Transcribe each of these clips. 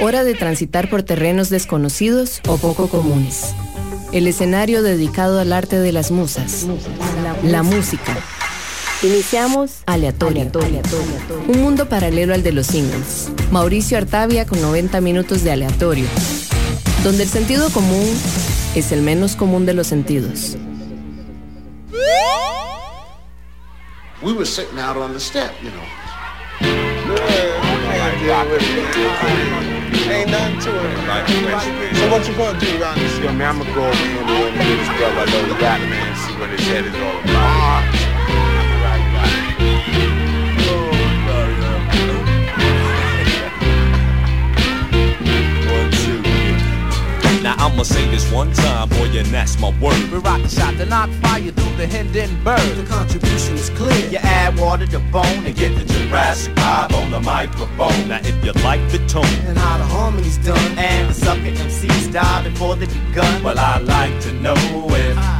Hora de transitar por terrenos desconocidos o poco comunes. El escenario dedicado al arte de las musas. La música. Iniciamos Aleatorio. Un mundo paralelo al de los singles. Mauricio Artavia con 90 minutos de aleatorio. Donde el sentido común es el menos común de los sentidos. We were sitting out on the step, you know. Ain't nothing to it. So what you gonna do around this? Yo, man, I'm gonna go over here and interview this brother. I know the rap man, see what his head is all about. I'ma say this one time, boy, and that's my word. We rock the shot to knock fire through the Hindenburg. The contribution is clear. You add water to bone And get the Jurassic vibe on the microphone. Now if you like the tone, And how the harmony's done. and the sucker MCs die before they begun. well I'd like to know if you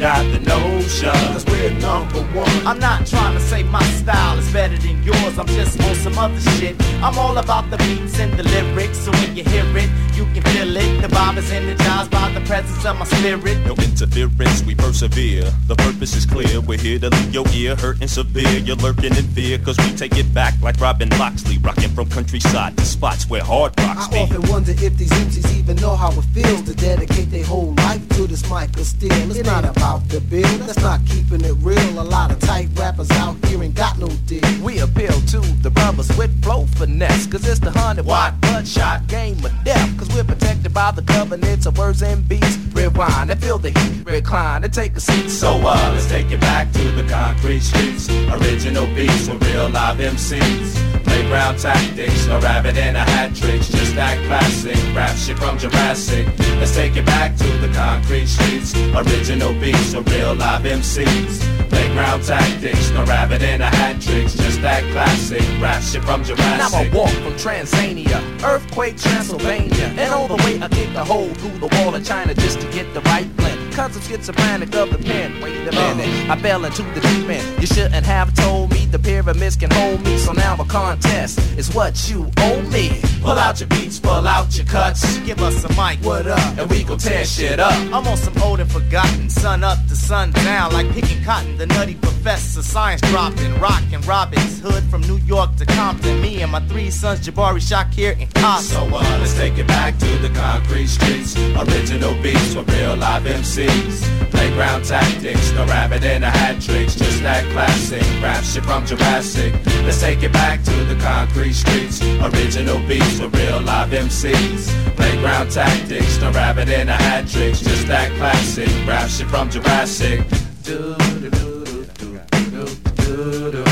got the notion. Cause we're number one. I'm not trying to say my style is better than yours. I'm just on some other shit. I'm all about the beats and the lyrics. So when you hear it, you can feel it. The vibe is energized by the presence of my spirit. No interference, we persevere. The purpose is clear. We're here to leave your ear hurting severe. You're lurking in fear, cause we take it back like Robin Loxley, rocking from countryside to spots where hard rocks I be. often wonder if these MCs even know how it feels to dedicate their whole life to this mic of steel. It's not about the bill, that's not keeping it real. A lot of tight rappers out here ain't got no deal. We appeal to the brothers with flow finesse. Cause it's the 100 watt bloodshot game of death. Cause we're protected by the covenants of words and beats. Rewind and feel the heat. Recline and take a seat. So uh, let's take it back to the concrete streets. Original beats with real live MCs. Playground tactics, no rabbit and a hat tricks. Just that classic rap shit from Jurassic. Let's take it back to the concrete streets. Original beats with real live MCs. Playground tactics, no rabbit and a hat tricks. Just that classic rap shit from Jurassic. I'ma walk from Transania, earthquake Transylvania, and all the way I kick a hole through the wall of China just to get the right blend. Cause I'm schizophrenic of the pen. Wait a minute, I fell into the deep end. You shouldn't have told me the pyramids can hold me. So now a contest is what you owe me. Pull out your beats, pull out your cuts. Give us a mic, What up? And we gon' tear shit up. I'm on some old and forgotten, sun up to sun down, like picking cotton. The nutty professor, science dropping, rockin' Robin's Hood from New York to Compton. Me and my three sons, Jabari, Shakir, and Cosmo. So uh, let's take it back to the concrete streets. Original beats with real live MCs. Playground tactics, no rabbit in a hat tricks. Just that classic rap shit from Jurassic. Let's take it back to the concrete streets. Original beats with real live MCs. Playground tactics, no rabbit in a hat tricks. Just that classic rap shit from Jurassic. Do, do, do, do, do, do, do, do.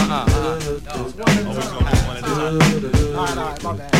Alright, alright, my bad.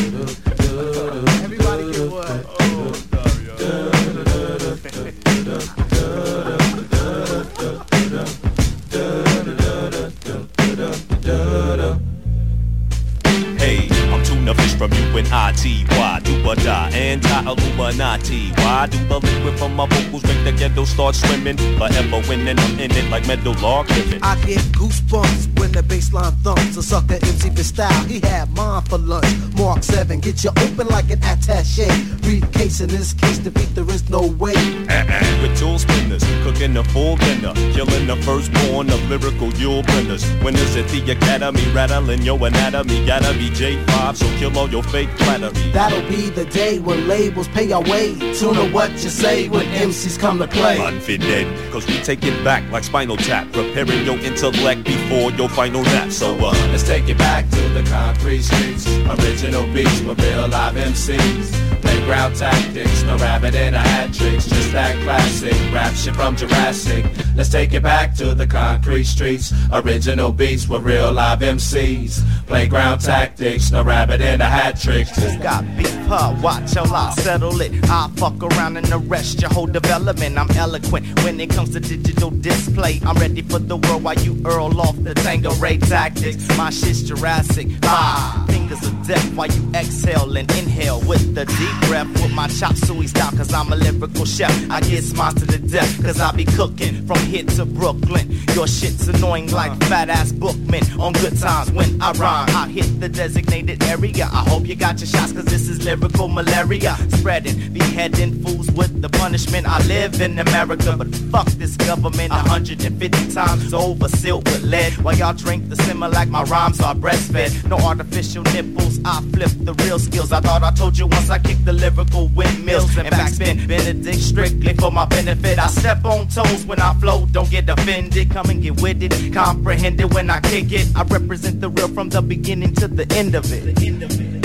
From UNIT. Why do or die? Anti-Illuminati. Why do the liquid from my vocals make the ghetto start swimming? Forever winning, I'm in it like metal log living. I get goosebumps when the baseline thumps. A sucker MC for style, he had mine for lunch. Mark 7, get you open like an attache. Briefcase in this case, defeat there is no way. Uh-uh. With tool spinners, cooking a full dinner, killing the firstborn of lyrical Yule blenders. Winners at the academy, rattling your anatomy. Gotta be J5, so kill all your fake flattery. That'll be the day when labels pay our way. Tune what you say when MCs come to play. Confident, cause we take it back like Spinal Tap, preparing your intellect before your final nap. So uh, let's take it back to the concrete streets. Original beats with real live MCs. Playground tactics, no rabbit in a hat tricks. Just that classic rap shit from Jurassic. Let's take it back to the concrete streets. Original beats with real live MCs. Playground tactics, no rabbit in a hat tricks. Who got beef, huh? Watch till I settle it. I fuck around and arrest your whole development. I'm eloquent when it comes to digital display. I'm ready for the world while you earl off the Tango Ray tactics. My shit's Jurassic. Ah, fingers of death while you exhale and inhale with the deep breath. With my chop suey style, cause I'm a lyrical chef. I get smiles to the death, cause I be cooking from here to Brooklyn. Your shit's annoying like fat ass bookmen on good times when I rhyme. I hit the designated area. I hope you got your shots cause this is lyrical malaria. Spreading, beheading fools with the punishment. I live in America, but fuck this government. 150 times over, sealed with lead. While y'all drink the simmer like my rhymes are breastfed. No artificial nipples, I flip the real skills. I thought I told you once I kicked the lyrical windmills and backspin. Benedict strictly for my benefit. I step on toes when I flow, don't get offended. Come and get with it, comprehend it when I kick it. I represent the real from the beginning to the end of it. The end of it.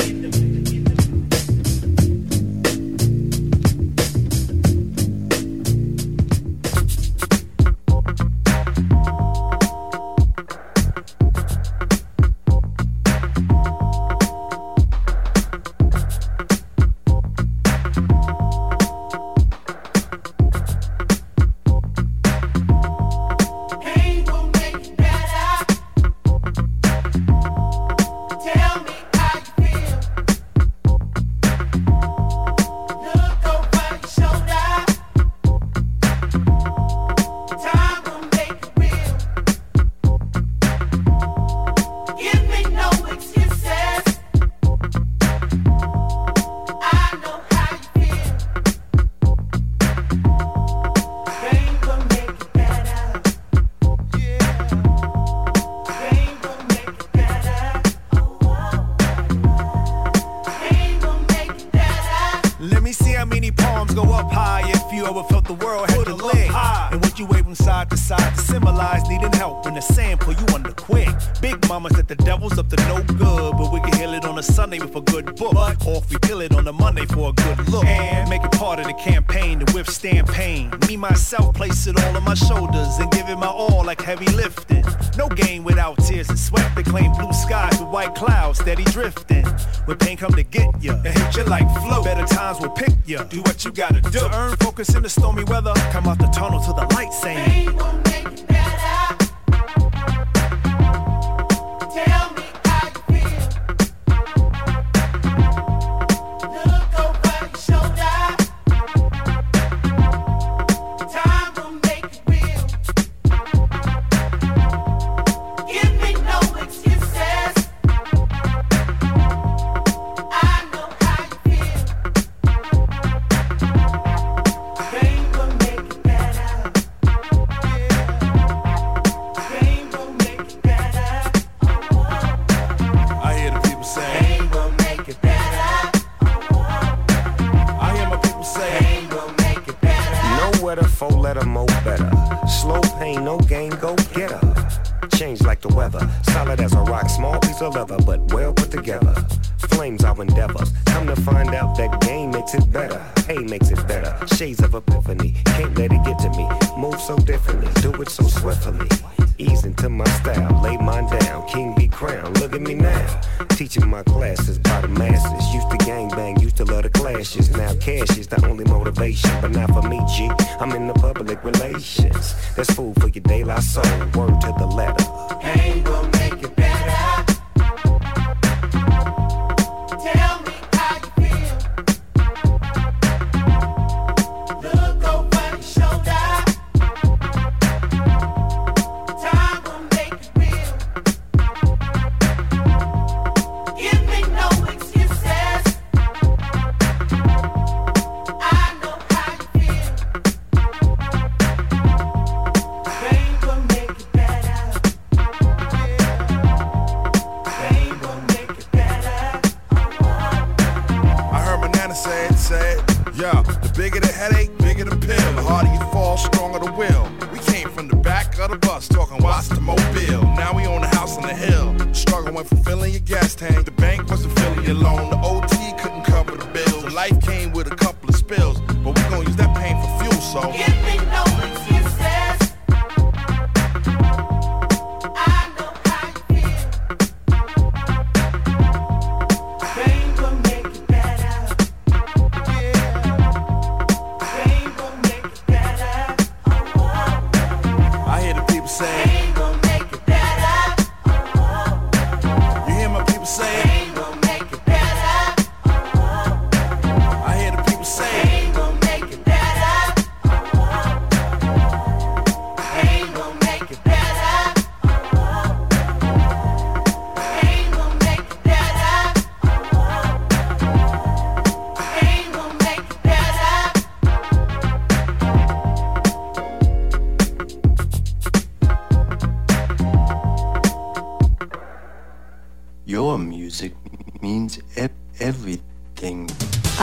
Sunday for a good look. And make it part of the campaign to withstand pain. Me, myself, place it all on my shoulders and give it my all like heavy lifting. No game without tears and sweat. They claim blue skies with white clouds steady drifting. When pain come to get ya, it hit you like flow. Better times will pick ya. Do what you gotta do. To earn focus in the stormy weather. Come out the tunnel to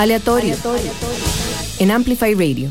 Aleatorio. En Amplify Radio.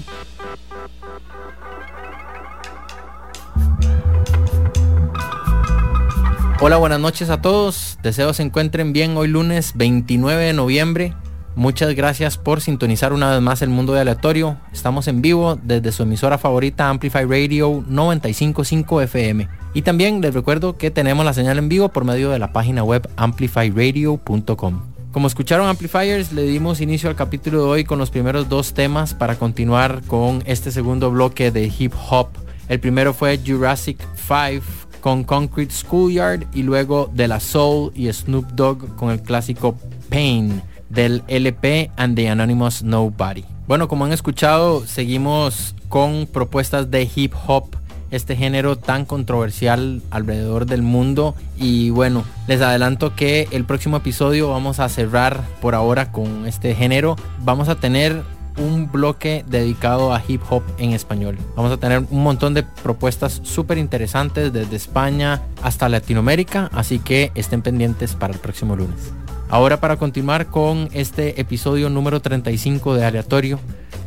Hola, buenas noches a todos. Deseo se encuentren bien hoy lunes 29 de noviembre. Muchas gracias por sintonizar una vez más el mundo de aleatorio. Estamos en vivo desde su emisora favorita Amplify Radio 955 FM. Y también les recuerdo que tenemos la señal en vivo por medio de la página web amplifyradio.com. Como escucharon Amplifiers, le dimos inicio al capítulo de hoy con los primeros dos temas para continuar con este segundo bloque de hip hop. El primero fue Jurassic 5 con Concrete Schoolyard y luego De La Soul y Snoop Dogg con el clásico Pain del LP and the Anonymous Nobody. Bueno, como han escuchado, seguimos con propuestas de hip hop, este género tan controversial alrededor del mundo. Y bueno, les adelanto que el próximo episodio vamos a cerrar por ahora con este género. Vamos a tener un bloque dedicado a hip hop en español. Vamos a tener un montón de propuestas súper interesantes desde España hasta Latinoamérica, así que estén pendientes para el próximo lunes. Ahora para continuar con este episodio número 35 de Aleatorio,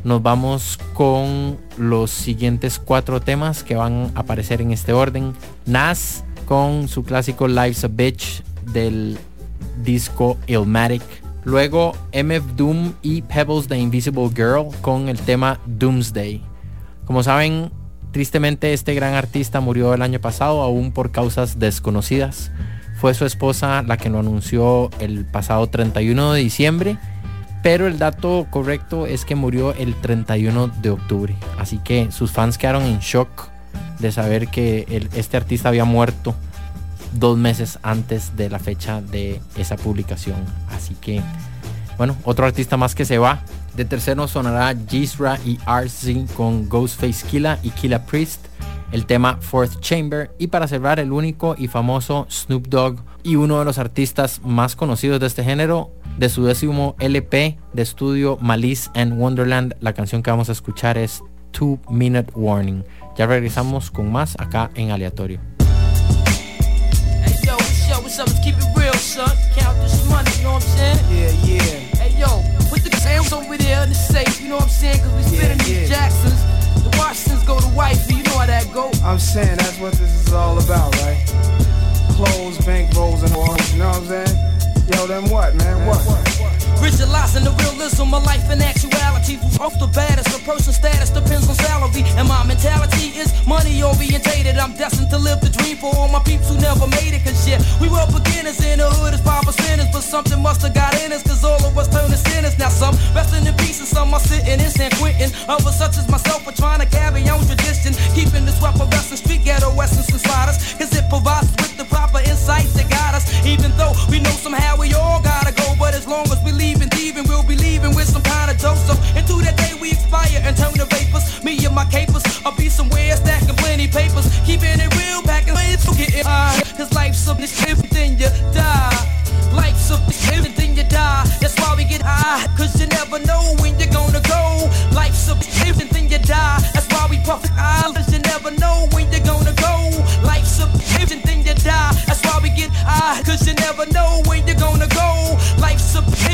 nos vamos con los siguientes cuatro temas que van a aparecer en este orden. Nas con su clásico Life's a Bitch del disco Illmatic. Luego MF Doom y Pebbles the Invisible Girl con el tema Doomsday. Como saben, tristemente este gran artista murió el año pasado aún por causas desconocidas. Fue su esposa la que lo anunció el pasado 31 de diciembre, pero el dato correcto es que murió el 31 de octubre. Así que sus fans quedaron en shock de saber que este artista había muerto dos meses antes de la fecha de esa publicación. Así que, bueno, otro artista más que se va. De tercero sonará Gisra y RC con Ghostface Killa y Killa Priest. El tema Fourth Chamber. Y para cerrar, el único y famoso Snoop Dogg y uno de los artistas más conocidos de este género, de su décimo LP de estudio Malice and Wonderland. La canción que vamos a escuchar es Two Minute Warning. Ya regresamos con más acá en Aleatorio. what's up? Let's keep it real, son. Count this money, you know what I'm saying? Yeah, yeah. Hey, yo, put the tails over there in the safe, you know what I'm saying? Cause we spinning yeah, yeah. these Jacksons. The Washingtons go to wifey, you know how that go. I'm saying that's what this is all about, right? Clothes, bank rolls, and all, you know what I'm saying? Yo, then what, man? What? Visualizing the realism of life and actuality. Off the baddest, a person's status depends on salary. And my mentality is money orientated. I'm destined to live the dream for all my peeps who never made it. Cause yeah, we were beginners in the hood as five percenters. But something must have got in us, cause all of us turned to sinners. Now some resting in peace and some are sitting in San Quentin. Others such as myself are trying to carry on tradition. Keeping the sweat of wrestling street ghetto essence inside us. Cause it provides with the proper insight to guide us. Even though we know somehow we all gotta go. But as long as we leave leaving, thieving, we'll be leaving with some kind of dope. So into that day we expire and turn to vapors. Me and my capers, I'll be somewhere stacking plenty papers. Keeping it real, packing to get high. Cause life's a bitch, then you die. Life's a bitch, then you die. That's why we get high. Cause you never know when you're gonna go. Life's a bitch, then you die. That's why we puff high. Cause you never know when you're gonna go. Life's a bitch, then you die. That's why we get high. Cause you never know when you're gonna go.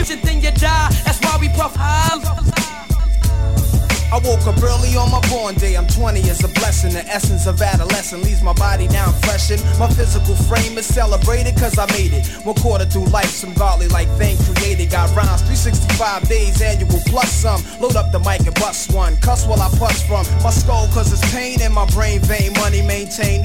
Bitch, then you die. That's why we puff high. I woke up early on my born day. I'm 20 is a blessing. The essence of adolescence leaves my body now freshened. My physical frame is celebrated cause I made it. One quarter through life, some godly like thing created. Got rhymes 365 days annual plus some. Load up the mic and bust one. Cuss while I puss from my skull cause it's pain in my brain vein. Money maintained.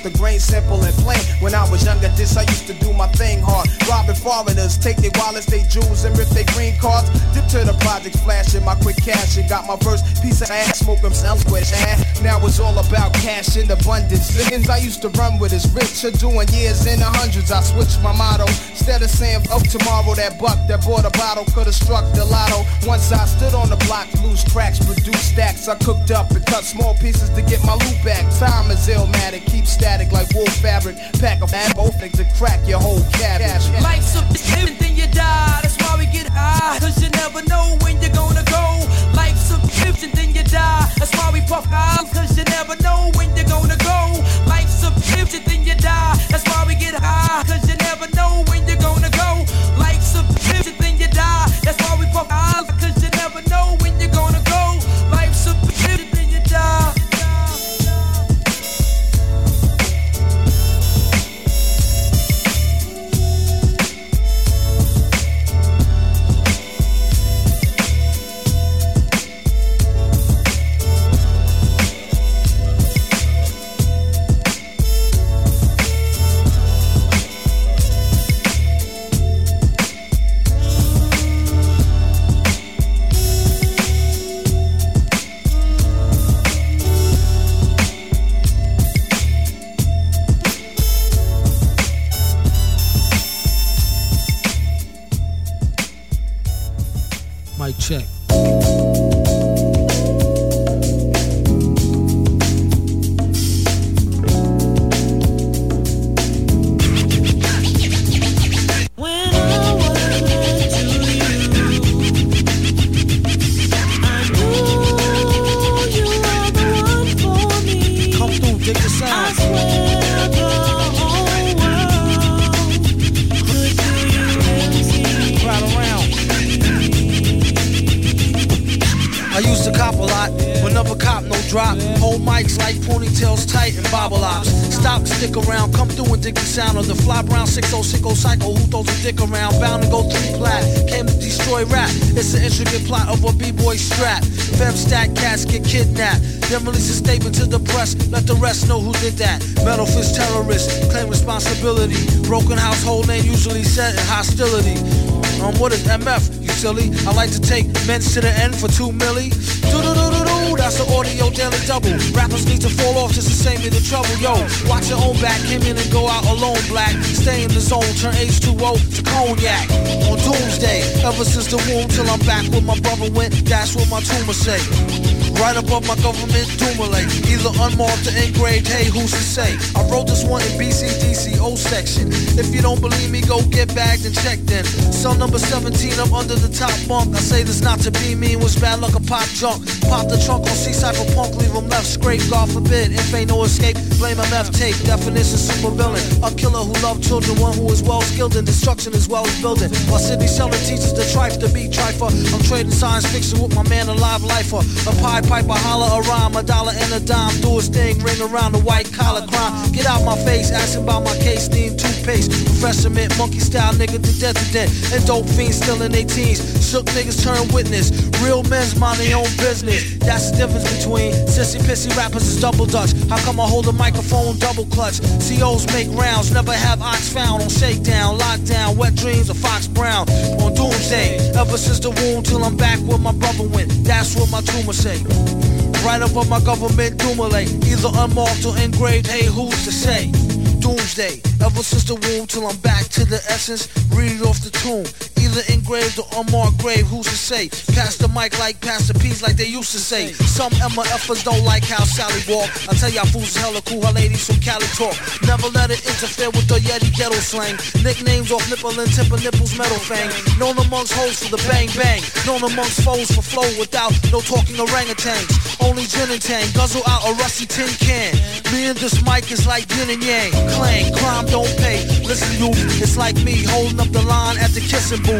Against the grain, simple and plain. When I was younger, this I used to do my thing hard. Robbing foreigners, take their wallets, they jewels, and rip their green cards. Dip to the projects, flashing my quick cash and got my first piece of ass, smoke them sandwich. Now it's all about cash in abundance. Things I used to run with is rich, are doing years in the hundreds. I switched my motto. Instead of saying, oh, tomorrow that buck that bought a bottle could've struck the lotto. Once I stood on the block, loose cracks, produce stacks. I cooked up and cut small pieces to get my loot back. Time is illmatic, keep static like wool fabric. Pack a bad both things to crack your whole cabbage. Life's a bitch, then you die. That's why we get high. Cause you never know when you're gonna go. Life's a bitch, and then you die. That's why we puff out, cause you never know when you're gonna go. Life's a bitch, and then you die. That's why we get high, cause you never know when check. 6060 cycle who throws a dick around. Bound to go three plat, came to destroy rap. It's an intricate plot of a b-boy strap. Fem stat cats get kidnapped. Then release a statement to the press, let the rest know who did that. Metal fist terrorists, claim responsibility. Broken household name usually set in hostility. Um, what is MF? You silly. I like to take men's to the end for two milli. Do do do do do. That's the audio daily double. Rappers need to fall off just to save me the trouble. Yo, watch your own back. Came in and go out alone. Black. Stay in the zone. Turn H2O to cognac. On doomsday. Ever since the womb till I'm back with my brother went. That's what my tumor say. Right above my government Dumile. Either unmarked or engraved, hey, who's to say? I wrote this one in BCDC O section. If you don't believe me, go get bagged and checked in. Cell number 17, I'm under the top bunk. I say this not to be mean, was bad luck a pop junk. Pop the trunk on C-Cypher punk, leave him left scrape, God forbid. If ain't no escape, blame MF tape. Definition super villain. A killer who loved children, one who is well skilled in destruction as well as building. While Sidney Sheldon teaches the trife to be trifer. I'm trading science fiction with my man, a live lifer. A pie piper, holler a rhyme, a dollar and a dime. Do his thing, ring around the white collar crime. Get out my face, asking about my case, need toothpaste. Professor mint, monkey style nigga to death to death. And dope fiends still in their teens. Shook niggas turn witness. Real men's mind their own business. That's the difference between sissy pissy rappers is double dutch. How come I hold a microphone double clutch? COs make rounds, never have ox found on shakedown, lockdown, dreams of Fox Brown on doomsday. Ever since the womb till I'm back where my brother went. That's what my tumor say. Right above my government Dumile. Either unmarked or engraved, hey, who's to say? Doomsday, ever since the womb till I'm back to the essence, read off the tomb. Either engraved or unmarked grave, who's to say? Pass the mic like Pastor P's like they used to say. Some Emma MFers don't like how Sally walk. I tell y'all fools hella cool, her ladies from Cali talk. Never let it interfere with the Yeti ghetto slang. Nicknames off nipple and tip of nipples metal fang. Known amongst hoes for the bang bang. Known amongst foes for flow without no talking orangutans. Only gin and tang, guzzle out a rusty tin can. Me and this mic is like yin and yang. Clang, crime don't pay. Listen, you, it's like me holding up the line at the kissing booth.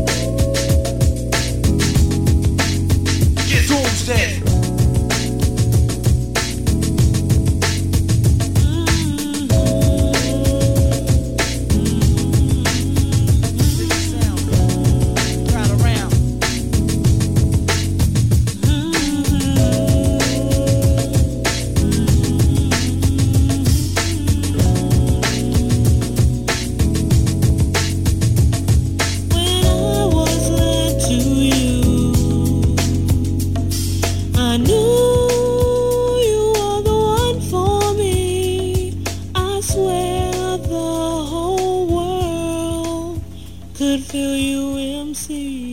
Doomsday. KUMC.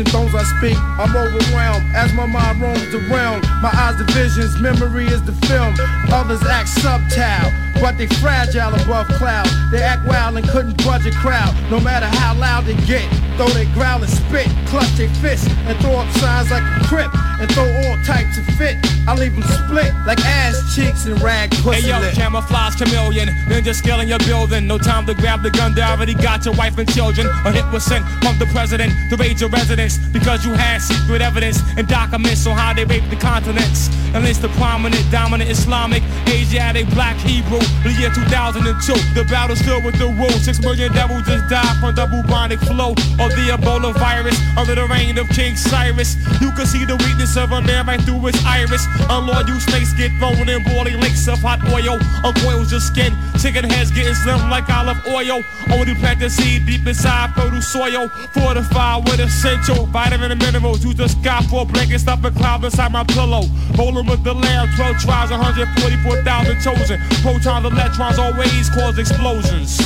Ancient thrones I speak. I'm overwhelmed as my mind roams the realm. My eyes the visions, memory is the film. Others act subtile, but they fragile above cloud. They act wild and couldn't budge a crowd, no matter how loud they get. Though they growl and spit, clutch their fists and throw up signs like a crip and throw all types of fit. I leave them split like ass cheeks and rag pussy Hey yo, lip. camouflage chameleon, ninja skill in your building. No time to grab the gun, they already got your wife and children. A hit was sent from the president to raid your residence because you had secret evidence and documents on how they raped the continents. And it's the prominent, dominant Islamic, Asiatic, black Hebrew. The year 2002, the battle's still with the rules. Six million devils just died from the bubonic flow of the Ebola virus under the reign of King Cyrus. You can see the weakness of a man right through his iris. Unloyal snakes get thrown in boiling lakes of hot oil. A Uncoils your skin, chicken heads getting slim like olive oil. Only plant the seed deep inside fertile soil. Fortified with essential vitamin and minerals. Use the sky for a blanket, stuff a cloud inside my pillow. Rolling with the lamb, 12 tribes, 144,000 chosen. Protons, electrons always cause explosions.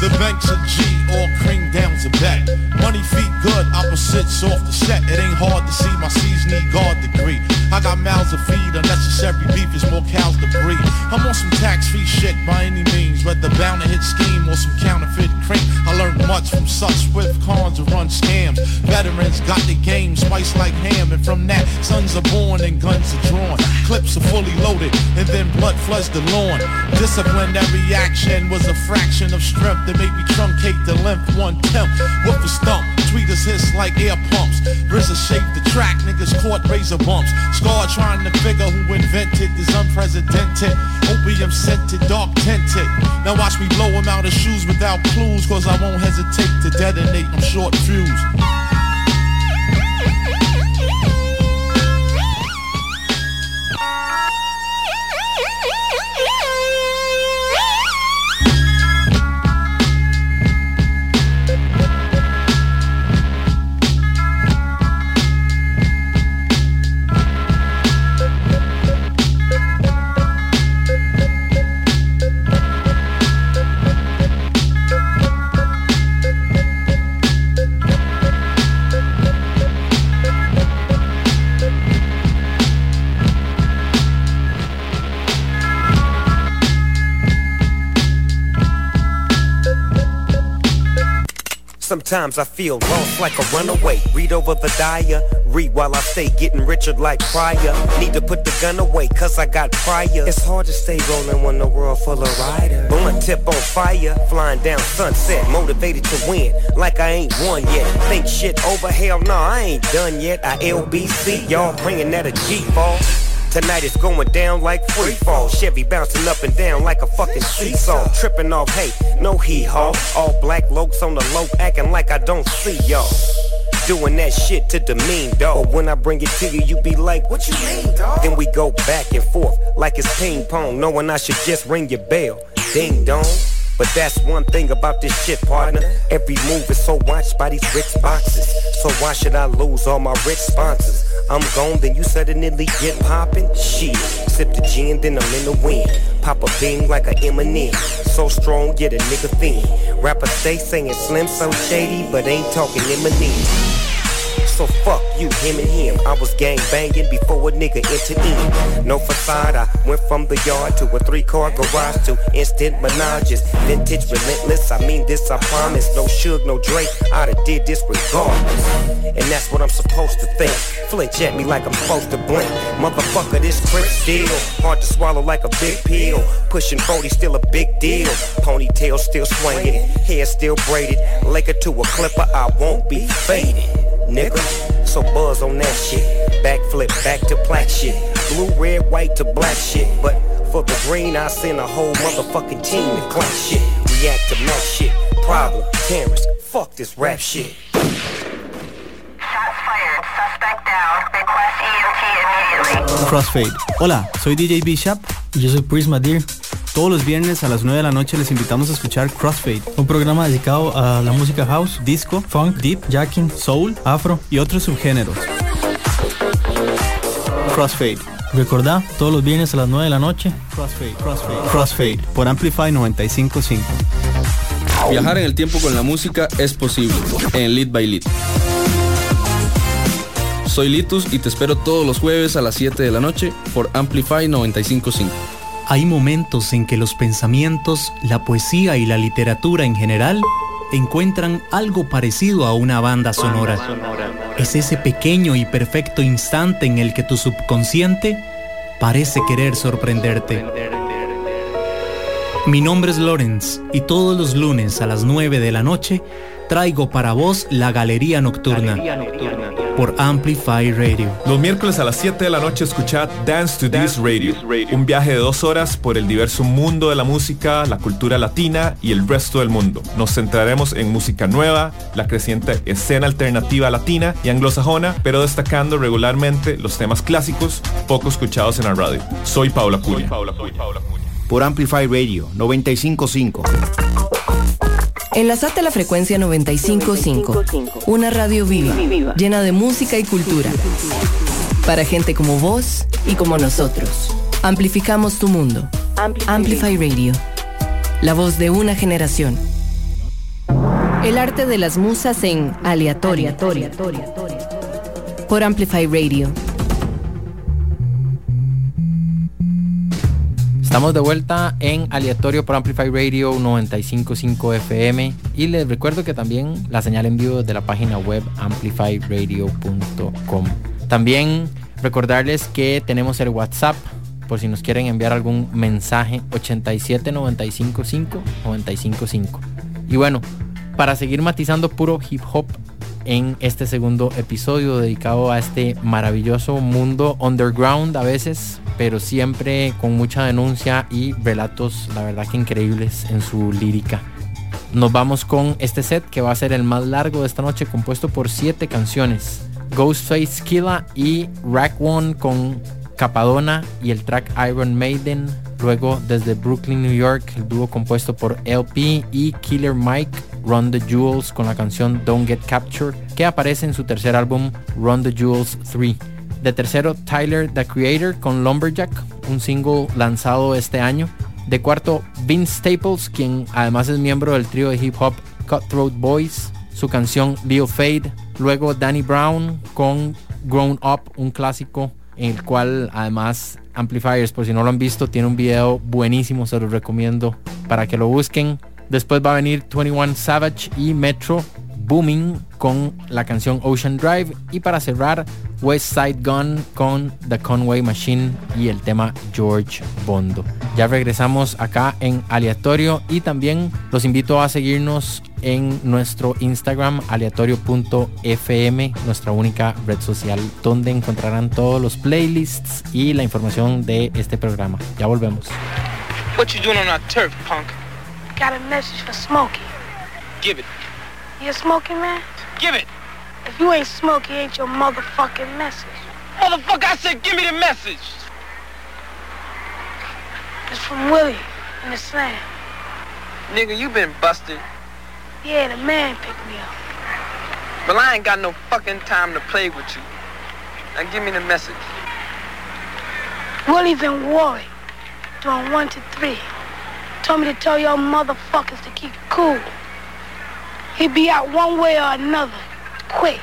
The banks of G, all cream down to bet. Money feet good, opposites off the set. It ain't hard to see my C's need guard degree. I got mouths to feed, unnecessary beef is more cows to breed. I'm on some tax free shit by any means, whether bound to hit scheme or some counterfeit cream. I learned much from such swift cons who run scams. Veterans got the game spiced like ham, and from that, sons are born and guns are drawn. Clips are fully loaded, and then blood floods the lawn. Disciplinary action was a fraction of strength that made me truncate the length one tenth. with a stump, tweeters hiss like air pumps. RZA shaped the track, niggas caught razor bumps. Scar trying to figure who invented this unprecedented. Opium scented, dark tinted. Now watch me blow him out of shoes without clues, cause I won't hesitate to detonate. I'm short fused. Sometimes I feel lost like a runaway. Read over the diary, while I stay getting richer like Pryor. Need to put the gun away, cause I got prior. It's hard to stay rolling when the world full of riders. Blunt tip on fire, flying down sunset, motivated to win, like I ain't won yet. Think shit over, hell nah, I ain't done yet. I LBC, y'all bringing that a G-ball. Tonight it's going down like free fall. Chevy bouncing up and down like a fucking seesaw. Tripping off, hey, no hee haw. All black lokes on the low, acting like I don't see y'all. Doing that shit to demean, dog. But when I bring it to you, you be like, what you mean, dog? Then we go back and forth like it's ping pong, knowing I should just ring your bell. Ding dong. But that's one thing about this shit, partner. Every move is so watched by these rich boxes. So why should I lose all my rich sponsors? I'm gone, then you suddenly get poppin'? Shit, sip the gin, then I'm in the wind. Pop a beam like a M&M. So strong, get a nigga thin. Rapper stay saying slim, so shady, but ain't talking Eminem. So fuck you, him and him. I was gang banging before a nigga entered in. No facade, I went from the yard to a three car garage to instant menages. Vintage relentless, I mean this, I promise. No Suge, no Drake, I'd have did this regardless. And that's what I'm supposed to think. Flinch at me like I'm supposed to blink. Motherfucker, this crip still hard to swallow like a big pill. Pushing 40, still a big deal. Ponytail still swinging, hair still braided. Laker to a clipper, I won't be faded nigga. So buzz on that shit. Backflip back to black shit. Blue, red, white to black shit. But for the green, I send a whole motherfucking team to clap shit. React to match shit. Problem, Terrence, fuck this rap shit. Crossfade. Hola, soy DJ Bishop y yo soy Prisma Deer. Todos los viernes a las 9 de la noche les invitamos a escuchar Crossfade, un programa dedicado a la música house, disco, funk, deep, jacking, soul, afro y otros subgéneros. Crossfade. Recordá, todos los viernes a las 9 de la noche. Crossfade, Crossfade, Crossfade por Amplify 955. Viajar en el tiempo con la música es posible en Lead by Lead. Soy Litus y te espero todos los jueves a las 7 de la noche por Amplify 955. Hay momentos en que los pensamientos, la poesía y la literatura en general encuentran algo parecido a una banda sonora. Es ese pequeño y perfecto instante en el que tu subconsciente parece querer sorprenderte. Mi nombre es Lorenz y todos los lunes a las 9 de la noche traigo para vos la Galería Nocturna por Amplify Radio. Los miércoles a las 7 de la noche escuchad Dance to This Radio, un viaje de dos horas por el diverso mundo de la música, la cultura latina y el resto del mundo. Nos centraremos en música nueva, la creciente escena alternativa latina y anglosajona, pero destacando regularmente los temas clásicos poco escuchados en la radio. Soy Paula Curia. Por Amplify Radio 955. Enlazate a la frecuencia 955, una radio viva, llena de música y cultura. Para gente como vos y como nosotros. Amplificamos tu mundo. Amplify Radio. La voz de una generación. El arte de las musas en aleatorio. Por Amplify Radio. Estamos de vuelta en aleatorio por Amplify Radio 955 FM y les recuerdo que también la señal en vivo de la página web amplifyradio.com. También recordarles que tenemos el WhatsApp por si nos quieren enviar algún mensaje 87955 955. Y bueno, para seguir matizando puro hip hop en este segundo episodio dedicado a este maravilloso mundo underground a veces, pero siempre con mucha denuncia y relatos, la verdad que increíbles en su lírica. Nos vamos con este set que va a ser el más largo de esta noche, compuesto por siete canciones. Ghostface Killa y Rack One con Capadona y el track Iron Maiden. Luego desde Brooklyn, New York, el dúo compuesto por LP y Killer Mike, Run the Jewels con la canción Don't Get Captured, que aparece en su tercer álbum Run the Jewels 3. De tercero, Tyler the Creator con Lumberjack, un single lanzado este año. De cuarto, Vince Staples, quien además es miembro del trío de hip hop Cutthroat Boys, su canción Leo Fade. Luego Danny Brown con Grown Up, un clásico en el cual además Amplifiers, por si no lo han visto, tiene un video buenísimo, se los recomiendo para que lo busquen. Después va a venir 21 Savage y Metro, Booming con la canción Ocean Drive y para cerrar West Side Gun con The Conway Machine y el tema George Bondo. Ya regresamos acá en aleatorio y también los invito a seguirnos en nuestro Instagram aleatorio.fm, nuestra única red social donde encontrarán todos los playlists y la información de este programa. Ya volvemos. Got a message for Smokey. Give it. You a Smokey man? Give it. If you ain't Smokey, ain't your motherfucking message. Motherfucker, I said give me the message. It's from Willie in the slam. Nigga, you been busted. Yeah, the man picked me up. Well, I ain't got no fucking time to play with you. Now give me the message. Willie's in Warwick, doing one to three. Told me to tell y'all motherfuckers to keep cool. He'd be out one way or another, quick.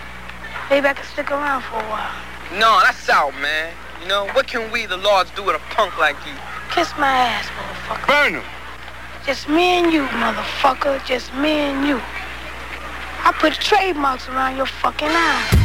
Maybe I can stick around for a while. No, that's out, man. You know, what can we, the lords, do with a punk like you? Kiss my ass, motherfucker. Burn him. Just me and you, motherfucker. Just me and you. I put trademarks around your fucking eyes.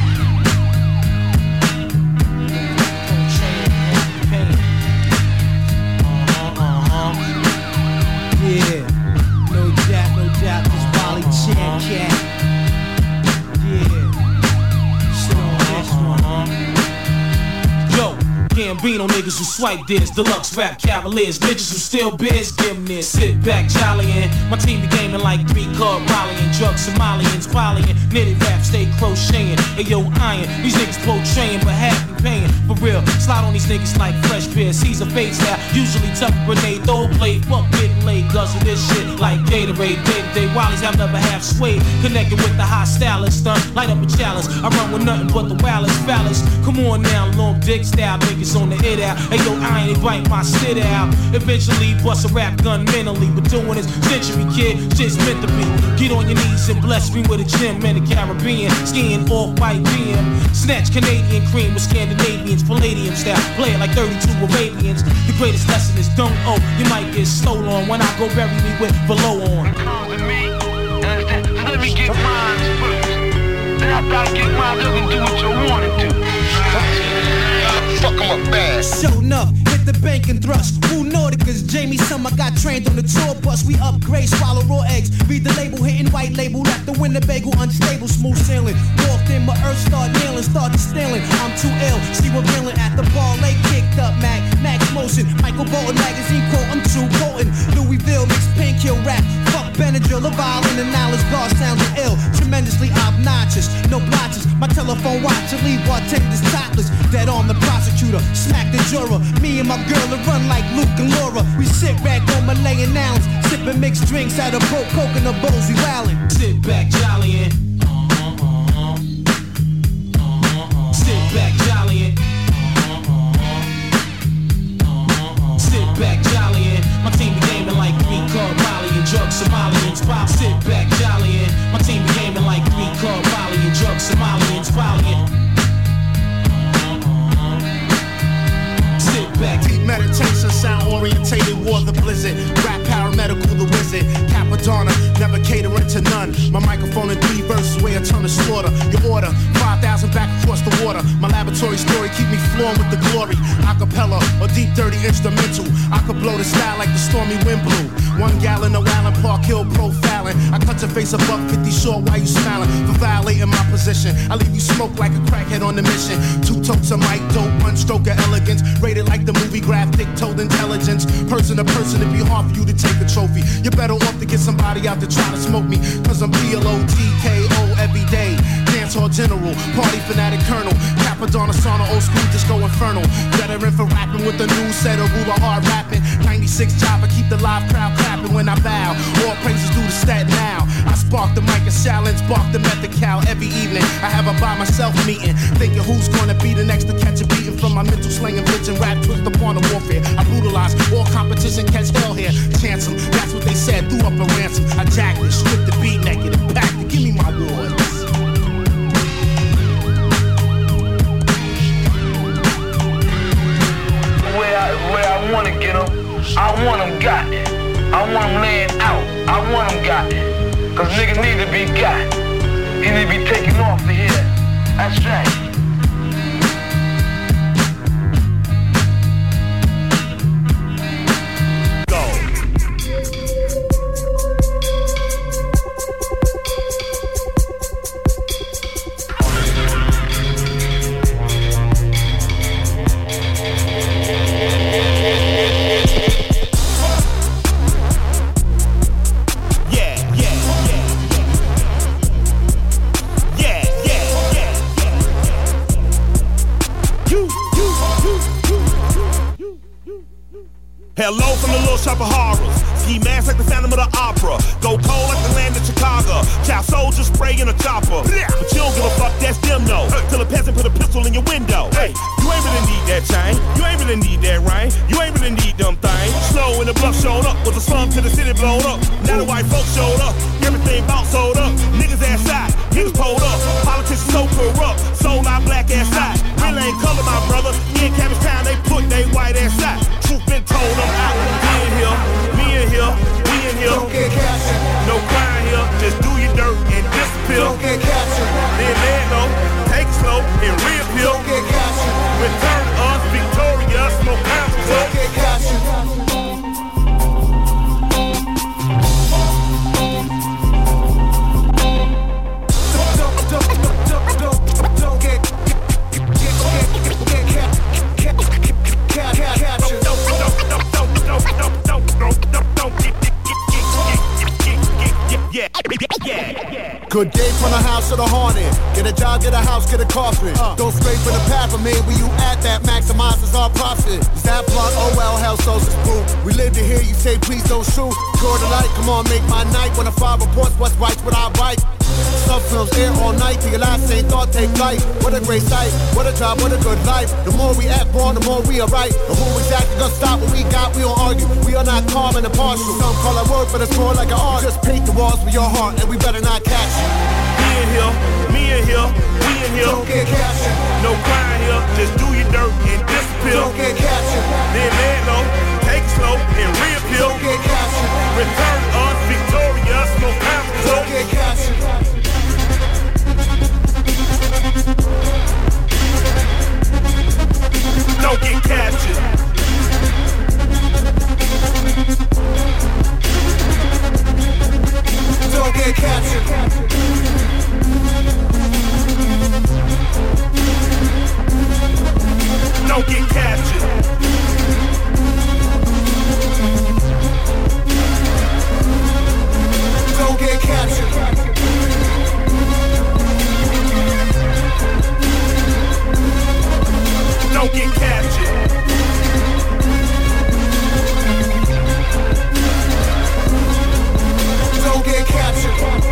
Gambino niggas who swipe this, deluxe rap cavaliers, bitches who still biz, give this. Sit back, jollying. My team be gaming like three card rallying, drugs Somalians, polying, knitted rap, stay crocheting. Hey yo, iron, these niggas portraying, but be paying. For real, slide on these niggas like fresh beer. Caesar fade style, usually tough grenade, throw play, fuck getting laid, guzzle this shit like Gatorade. Day to day, Wallies have never half swayed, connected with the high stylist, stunt, light up a chalice. I run with nothing but the wildest phallus. Come on now, long dick style niggas on the hit out. Hey yo, I ain't invite my shit out. Eventually bust a rap gun mentally, but doing this century kid, shit's meant to be. Get on your knees and bless me with a gym in the Caribbean, skiing off white BM. Snatch Canadian cream with Scandinavians, Palladium style, play it like 32 Arabians. The greatest lesson is don't owe, you might get stolen when I go bury me with below on. Let me get mine first. Then after I get mine, you can do what you want to do. Fuck up bad. Show enough, hit the bank and thrust. Who Nordicas, Jamie Summer got trained on the tour bus. We upgrade, swallow raw eggs. Read the label, hitting white label. Left the Winnebago unstable, smooth sailing. Walked in, my earth start nailing, started stealing. I'm too ill, she revealing at the ball. They kicked up Mac, Max Motion. Michael Bolton magazine quote, I'm too potent. Louisville mixed pink kill rap. Fuck Benadryl, a violin and knowledge guard sounding ill. Tremendously obnoxious, no blotches. My telephone watch, I leave bartenders topless. Dead on the prosecutor, smack the juror. Me and my girl will run like Luke and Laura. We sit back on Malayan Islands, sipping mixed drinks out of broke coconut bowls. We wildin'. Sit back, jollying. Sit back, jollying. Sit back, jollying. My team be gaming like three card Molly and drugs Somalians. Pop, sit back, jollying. My team be gaming like three card Molly and drugs Somalians. Polying. Meditation, sound orientated, war the blizzard. Rap paramedical, the wizard. Cappadonna, never catering to none. My microphone in three verses, way a ton of slaughter. Your order, 5,000 back across the water. My laboratory story keep me flowing with the glory. Acapella or deep, dirty instrumental. I could blow the style like the stormy wind blew. One gallon of Allen Park Hill profiling. I cut your face above 50 short while you smiling. For violating my position, I leave you smoke like a crackhead on the mission. Two totes of mic dope, one stroke of elegance. Rated like the movie graphic, told intelligence. Person to person, it'd be hard for you to take a trophy. You're better off to get somebody out to try to smoke me. Cause I'm P-L-O-T-K-O every day. Dance hall general, party fanatic colonel. Cappadonna sauna, old school disco infernal. Veteran for rapping with the new set of ruler hard rapping. 96 job, I keep the live crowd clapping when I bow. All praises due to stat now. I spark the mic and silence, bark the method every evening. I have a by myself meeting, thinking who's gonna be the next to catch a beating from my mental slang and bitch and rap twist upon the warfare. I brutalize all competition, catch hell here. Chance that's what they said, threw up a ransom. I jacked it, stripped the beat naked, and packed it. Give me my awards. Where I, where I wanna get them, I want them got. I want them laying out. I want them got. Cause niggas need to be got. You need to be taken off to here. That's right. Get a job, get a house, get a coffin. Uh. Don't scrape for the path of me. Where you at that maximizes our profit. Is that blunt? Oh well, hell so spook. We live to hear you say please don't shoot. Score the light, come on, make my night. When a five reports what's right, what I write. Sub films air all night till your last same thought take flight. What a great sight, what a job, what a good life. The more we act born, the more we are right. And who exactly gonna stop what we got? We don't argue. We are not calm and impartial. Some call it word, but it's more like an art. Just paint the walls with your heart, and we better not catch. Me in here, here, we in here. Don't get captured. No crime here, just do your dirt and disappear. Don't get captured. Then lay low, take slow and reappear. Don't get captured. Return us victorious, no pounds. Don't get captured. Don't get captured. Don't get captured. Don't get captured. Don't get captured. Don't get captured. Don't get captured.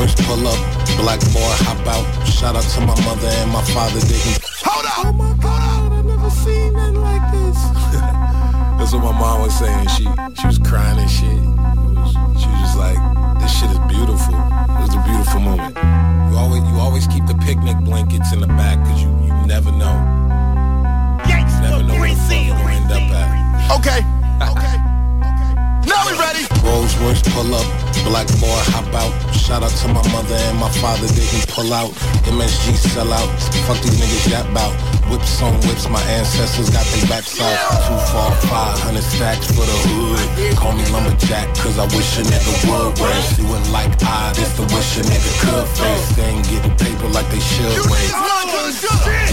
Rolls pull up, black boy hop out. Shout out to my mother and my father didn't. Hold up! Oh my god, I've never seen nothing like this. That's what my mom was saying. She she was crying and shit. Was, she was just like, this shit is beautiful. It was a beautiful moment. You always you always keep the picnic blankets in the back because you you never know. You never know where the fuck gonna end up at. Okay. Okay. Now we ready. Rolls Royce pull up, black boy hop out. Shout out to my mother and my father didn't pull out. MSG sell out, fuck these niggas yap bout. Whips on whips, my ancestors got their backs out. Two, four, five hundred stacks for the hood. Call me lumberjack, cause I wish a nigga would. Race you wouldn't like I, this the wish a nigga could face. They ain't getting paper like they should wait.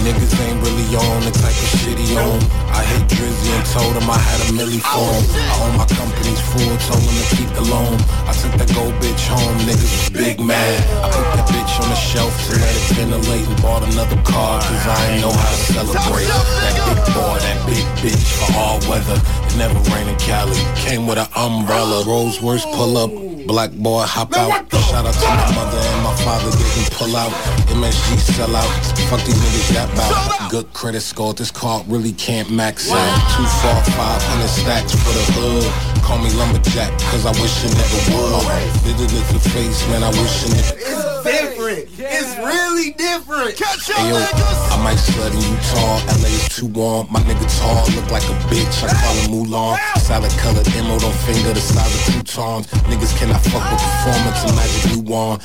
Niggas ain't really on the type of shit he on. I hit Drizzy and told him I had a milli for him. I own my company's full, told him to keep the loan. I took that gold bitch home, niggas was big mad. I put that bitch on the shelf to let it ventilate and bought another car, cause I ain't know how to celebrate. That big boy, that big bitch for all weather. It never rained in Cali. Came with an umbrella, Rolls Royce pull up. Black boy hop out. Shout out to my mother and my father didn't pull out. MSG sell out. Fuck these niggas that bout. Good credit score. This card really can't max out. Two, four, five hundred stacks for the hood. Call me lumberjack, cause I wish you never would. Did it at the face, man. I wish a nigga. Different. It's really different. Catch Hey yo, I might slut in Utah, LA is too warm. My nigga tall, look like a bitch. I call him Mulan. Salad colored emerald on finger the size of croutons. Niggas cannot fuck with performance and magic new one.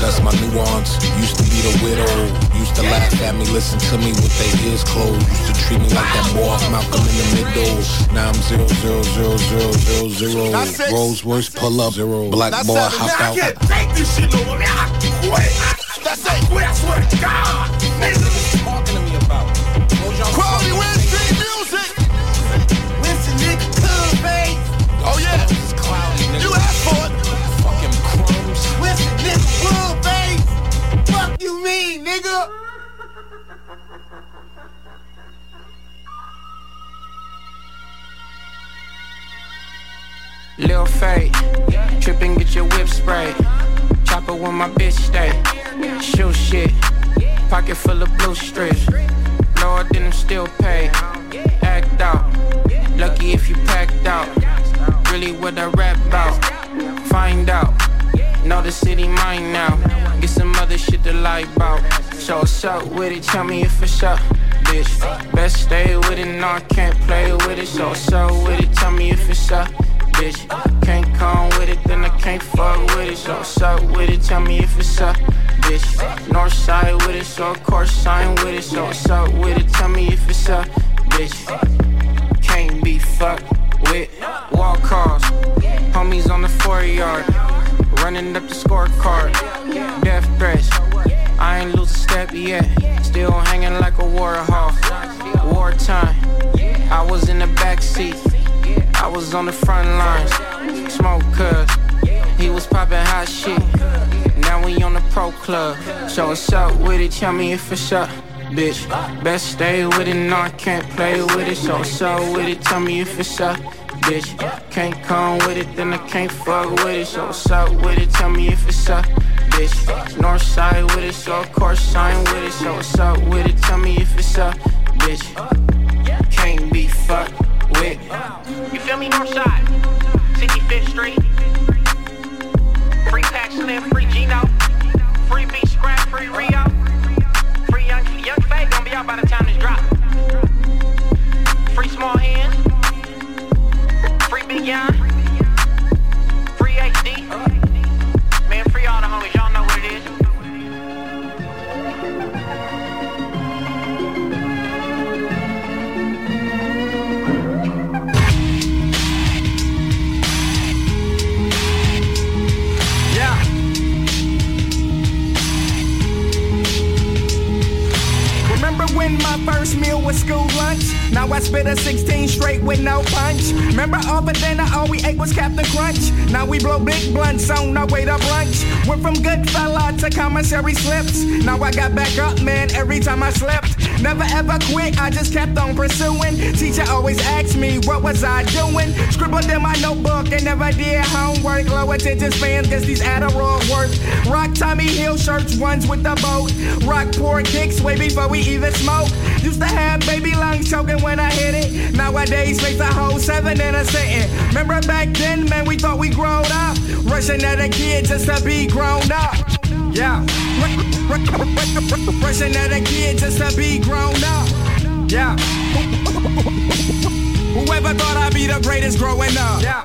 That's my nuance. Used to be the widow. Used to laugh at me, listen to me with their ears closed. Used to treat me like that boy off Malcolm in the middle. Now I'm zero zero zero zero zero zero. That's it. Rolls Royce pull up zero. Black boy hop Man, I out. can't take this shit no more. Man, I quit. That's it. Quit. I swear to God. Nigga. talking to me about? Quality Wednesday music. Listen, nigga, come, babe. Oh, yeah. You asked for it. Fucking crumbs. Listen, nigga, come, babe. Fuck you mean, nigga? Lil Fate, trip and get your whip spray. Chopper when my bitch stay. Shoot shit, pocket full of blue strips. Lower than them still pay. Act out, lucky if you packed out. Really what I rap about. Find out, know the city mine now. Get some other shit to lie about. So what's up with it? Tell me if it's up, bitch. Best stay with it, no I can't play with it. So what's up with it? Tell me if it's up bitch. Can't come with it, then I can't fuck with it. So up with it? Tell me if it's up, bitch. North side with it, so of course I ain't with it. So up with it? Tell me if it's up, bitch. Can't be fucked with. Walk calls, homies on the four yard, running up the scorecard. Death threats, I ain't lose a step yet. Still hanging like a war hawk. Wartime, I was in the back seat. I was on the front lines, smoke cuz he was popping hot shit. Now we on the pro club, so what's up with it? Tell me if it's up, bitch. Best stay with it, no I can't play with it. So what's up with it? Tell me if it's up, bitch. Can't come with it, then I can't fuck with it. So what's up with it? Tell me if it's up, bitch. North side with it, so of course I ain't with it. So what's up with it? Tell me if it's up, bitch. Can't be fucked with. You feel me, Northside? 65th Street. Free Pack Slim, free Gino. Free B Scrap, free Rio. Free Young, young Faye gonna be out by the time this drop. Free Small Hands. Free Big Young. Was Captain Crunch. Now we blow big blunts on our way to brunch. Went from good fella to commissary slips. Now I got back up, man, every time I slept. Never ever quit, I just kept on pursuing. Teacher always asked me, what was I doing? Scribbled in my notebook and never did homework. Low attention spans, cause these Adderall work. Rock Tommy Hill shirts, ones with the boat. Rock poor kicks way before we even smoke. Used to have baby lungs choking when I hit it. Nowadays, face a whole seven in a sitting. Remember back then, man, we thought we grown up. Rushing at a kid just to be grown up. Yeah. Rushing at a kid just to be grown up. Yeah. Whoever thought I'd be the greatest growing up. Yeah.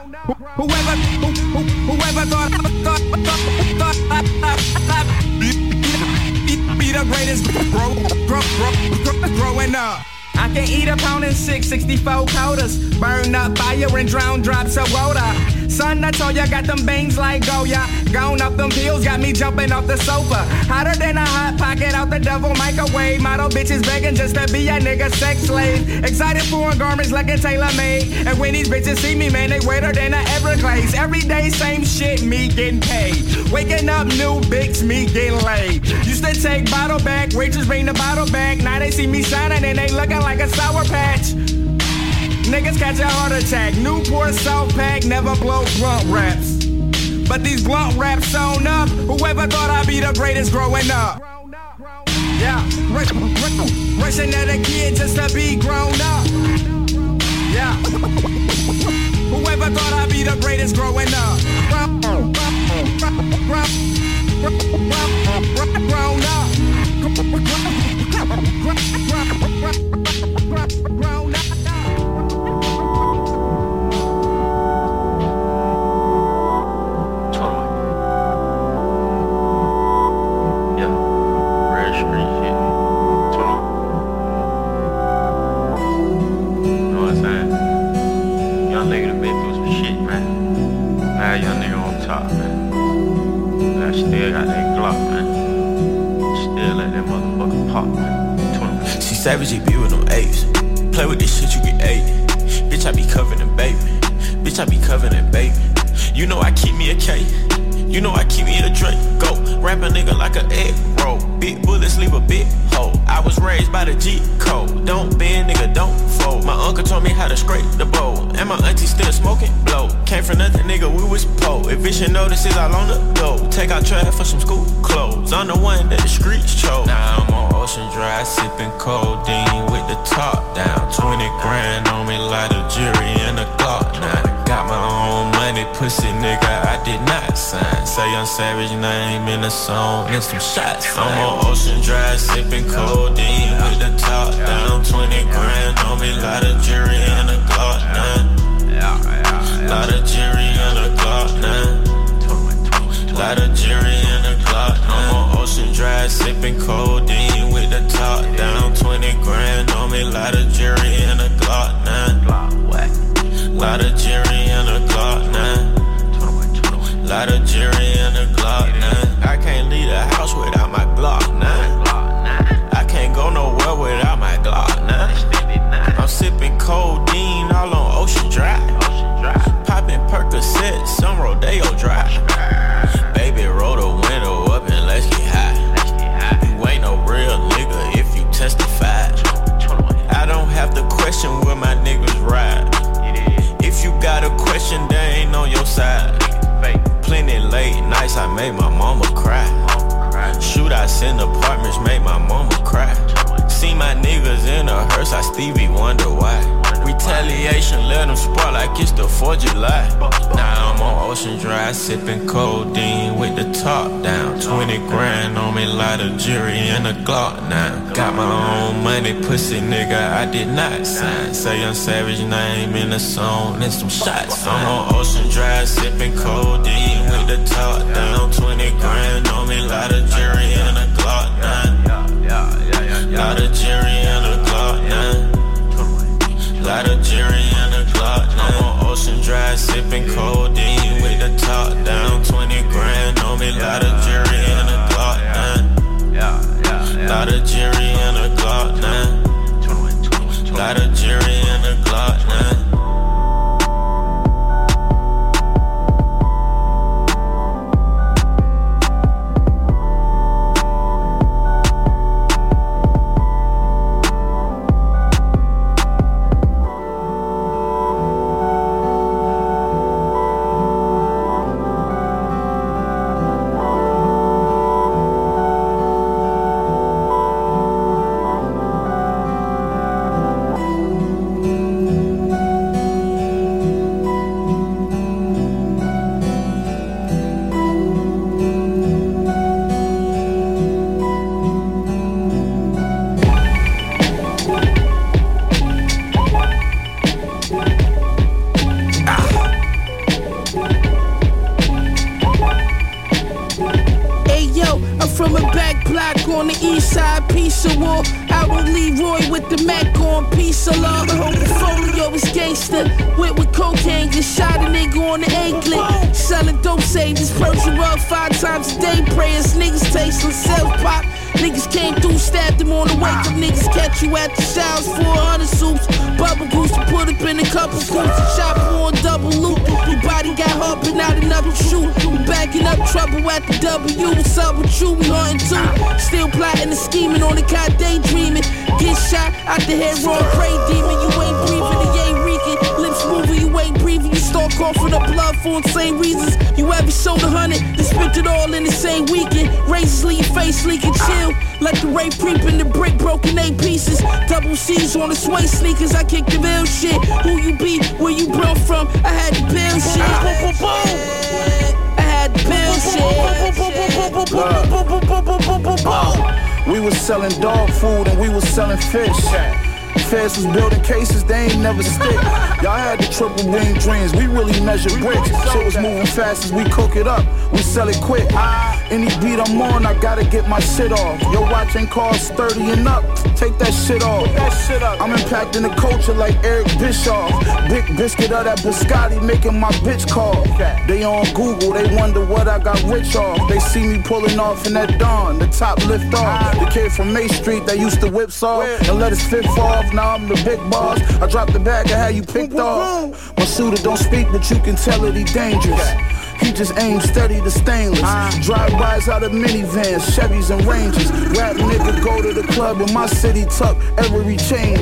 Whoever, who, who, whoever thought, thought, grow, grow, grow, grow, growing up. I can eat a pound and six, 64 quotas. Burn up fire and drown drops of water. Son, I told ya, got them bangs like Goya. Gone up them pills, got me jumping off the sofa. Hotter than a hot pocket out the devil microwave. Model bitches begging just to be a nigga sex slave. Excited for garments like a tailor made. And when these bitches see me, man, they wetter than a Everglades. Every day, same shit, me getting paid. Waking up, new bigs, me getting laid. Used to take bottle back, waitress bring the bottle back. Now they see me shining and they looking like a sour patch. Niggas catch a heart attack. Newport South Pack never blow blunt raps. But these blunt raps sewn up. Whoever thought I'd be the greatest growing up? Yeah, rush, rush, rushing at a kid just to be grown up. Yeah. Whoever thought I'd be the greatest growing up. Grown up. Grown up? She savage, be with them apes. Play with this shit, you get eight. Bitch, I be covered in baby. Bitch, I be covered in baby. You know I keep me a K. You know I keep me a Drake. Go, rap a nigga like a egg roll. Big bullets leave a big hole. I was raised by the G code. Don't bend, nigga, don't fold. My uncle told me how to scrape the bowl. And my auntie still smoking blow. Came from nothing, nigga, we was po. Eviction notices all on the go. Take out trash for some school clothes. I'm the one that the streets chose. Now I'm on Ocean Drive, sipping codeine with the top down. 20 grand on me, like a jury and a Glock. Now got my own money, pussy nigga, I did not sign. Say I'm savage name in the song and some shots. I'm on Ocean Drive, sipping codeine with the top down. 20 grand on me, like a jury and a Glock. Now, lot of jury and a Glock. Now, lot of jury and a Glock. On Ocean Drive, sipping codeine with the top down. 20 grand on me, lot of jury and a Glock. Now, lot of jury and a Glock. Now, lot of jury and a Glock. Now, I can't leave the house without my Glock. Now, I can't go nowhere without my Glock. Now, I'm sipping codeine all on Ocean Drive, popping Percocet, some Rodeo Drive. Question where my niggas ride. If you got a question, they ain't on your side. Plenty late nights, I made my mama cry. Shootouts in apartments made my mama cry. See my niggas in a hearse, I Stevie wonder why. Retaliation let them spark like it's the 4th of July. Now I'm on Ocean Drive, sipping codeine with the top down. 20 grand on me, light a jury and a Glock now. Got my own money, pussy nigga, I did not sign. Say I'm savage name in the song and some shots. I'm on Ocean Drive, sipping codeine with the top down. 20 grand on me, light a jury and a Glock now. Lot of jury and a Glock Lot of jury and a Glock now. I'm on Ocean Drive, sipping codeine with the top down. 20 grand on me, lot of jury and a Glock now. Lot of jury and a Glock now. Lot of jury and a Glock now. Five times a day. Prayers, niggas tasteless, self pop. Niggas came through, stabbed them on the way. Them niggas catch you at the showers, 400 soups. Bubble goose to put up in a couple coops. And shop on double loop. Your body got hard, but not enough to shoot. We backing up trouble at the W. What's up with you? We hunting too. Still plotting and scheming on the cot, daydreaming. Get shot out the head, wrong prey demon. You ain't breathing, ain't coughing up blood for insane reasons. You ever sold a hundred, then spent it all in the same weekend. Razors leave face leaking, chill. Let the rape creep in the brick, broken eight pieces. Double C's on the sway sneakers, I kick the real shit. Who you be, where you brought from? I had the bill shit. I had the bill shit. We was selling dog food and we was selling fish. Feds as building cases, they ain't never stick. Y'all had the triple wing dreams, we really measure bricks. Shit was moving fast as we cook it up, we sell it quick. Any beat I'm on, I gotta get my shit off. Your watch ain't cost 30 and up, take that shit off. I'm impacting the culture like Eric Bischoff. Big biscuit of that biscotti making my bitch call. They on Google, they wonder what I got rich off. They see me pulling off in that dawn, the top lift off. The kid from May Street that used to whip saw and let his fifth off. Now I'm the big boss. I dropped the bag of how you picked off. My shooter don't speak, but you can tell that he dangerous. Just aims steady to stainless. Drive-bys out of minivans, Chevys and Rangers. Rap nigga go to the club in my city tuck every chain.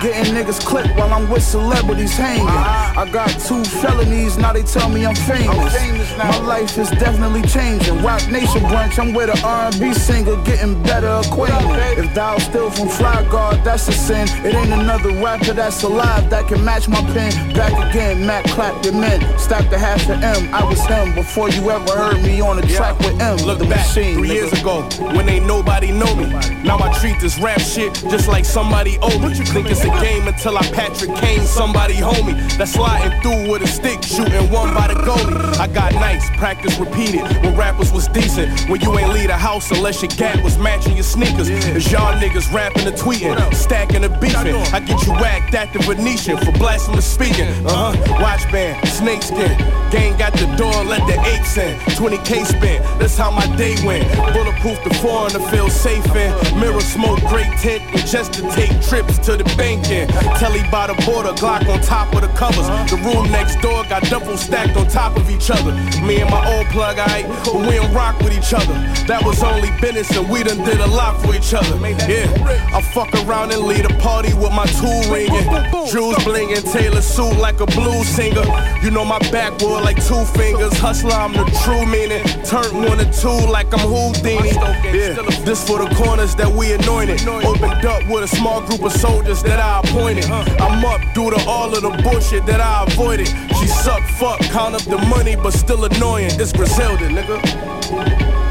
Getting niggas clipped while I'm with celebrities hanging. I got two felonies, now they tell me I'm famous. My life is definitely changing. Roc Nation brunch, I'm with a R&B singer getting better acquainted. If thou still from Fly Guard, that's a sin. It ain't another rapper that's alive that can match my pen. Back again, Matt clapped the men. Stacked the half of M. I was him before you ever heard me on the track with M. Look the back machine, three nigga. years ago when ain't nobody know me. Now I treat this rap shit just like somebody owe me. Think it's a game until I Patrick Kane somebody homie. That's sliding through with a stick, shooting one by the goalie. I got nice, practice repeated when rappers was decent. When you ain't leave the house unless your gap was matching your sneakers. As y'all niggas rapping and tweeting, stacking and beefing. I get you whacked at the Venetian for blasphemous speaking. Uh huh. Watch band, snakeskin. Gang got the door, let the apes in. 20k spent, that's how my day went. Bulletproof the foreign to feel safe in. Mirror smoke, great tent, and just to take trips to the bank in. Telly by the border, Glock on top of the covers. The room next door got double stacked on top of each other. Me and my old plug, I ain't, but we don't rock with each other. That was only business, and we done did a lot for each other. Yeah, I fuck around and lead a party with my tool ringing. Jewels blinging, Taylor suit like a blues singer. You know my backwood like two fingers. Hustler, I'm the true meaning. Turn one and two like I'm Houdini. Yeah, this for the corners that we anointed. Opened up with a small group of soldiers that I appointed. I'm up due to all of the bullshit that I avoided. She suck, fuck, count up the money, but still annoying. It's Griselda, nigga.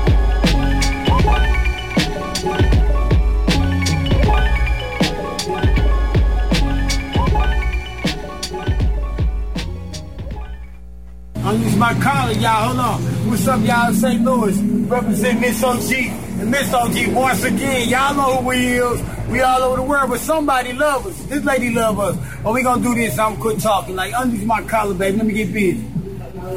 I'm using my collar, y'all. Hold on. What's up, y'all? St. Louis. Represent Miss OG. And Miss OG once again. Y'all know who we is. We all over the world, but somebody love us. This lady love us. Oh, we gonna do this. I'm quit talking. Like, unleash my collar, baby. Let me get busy.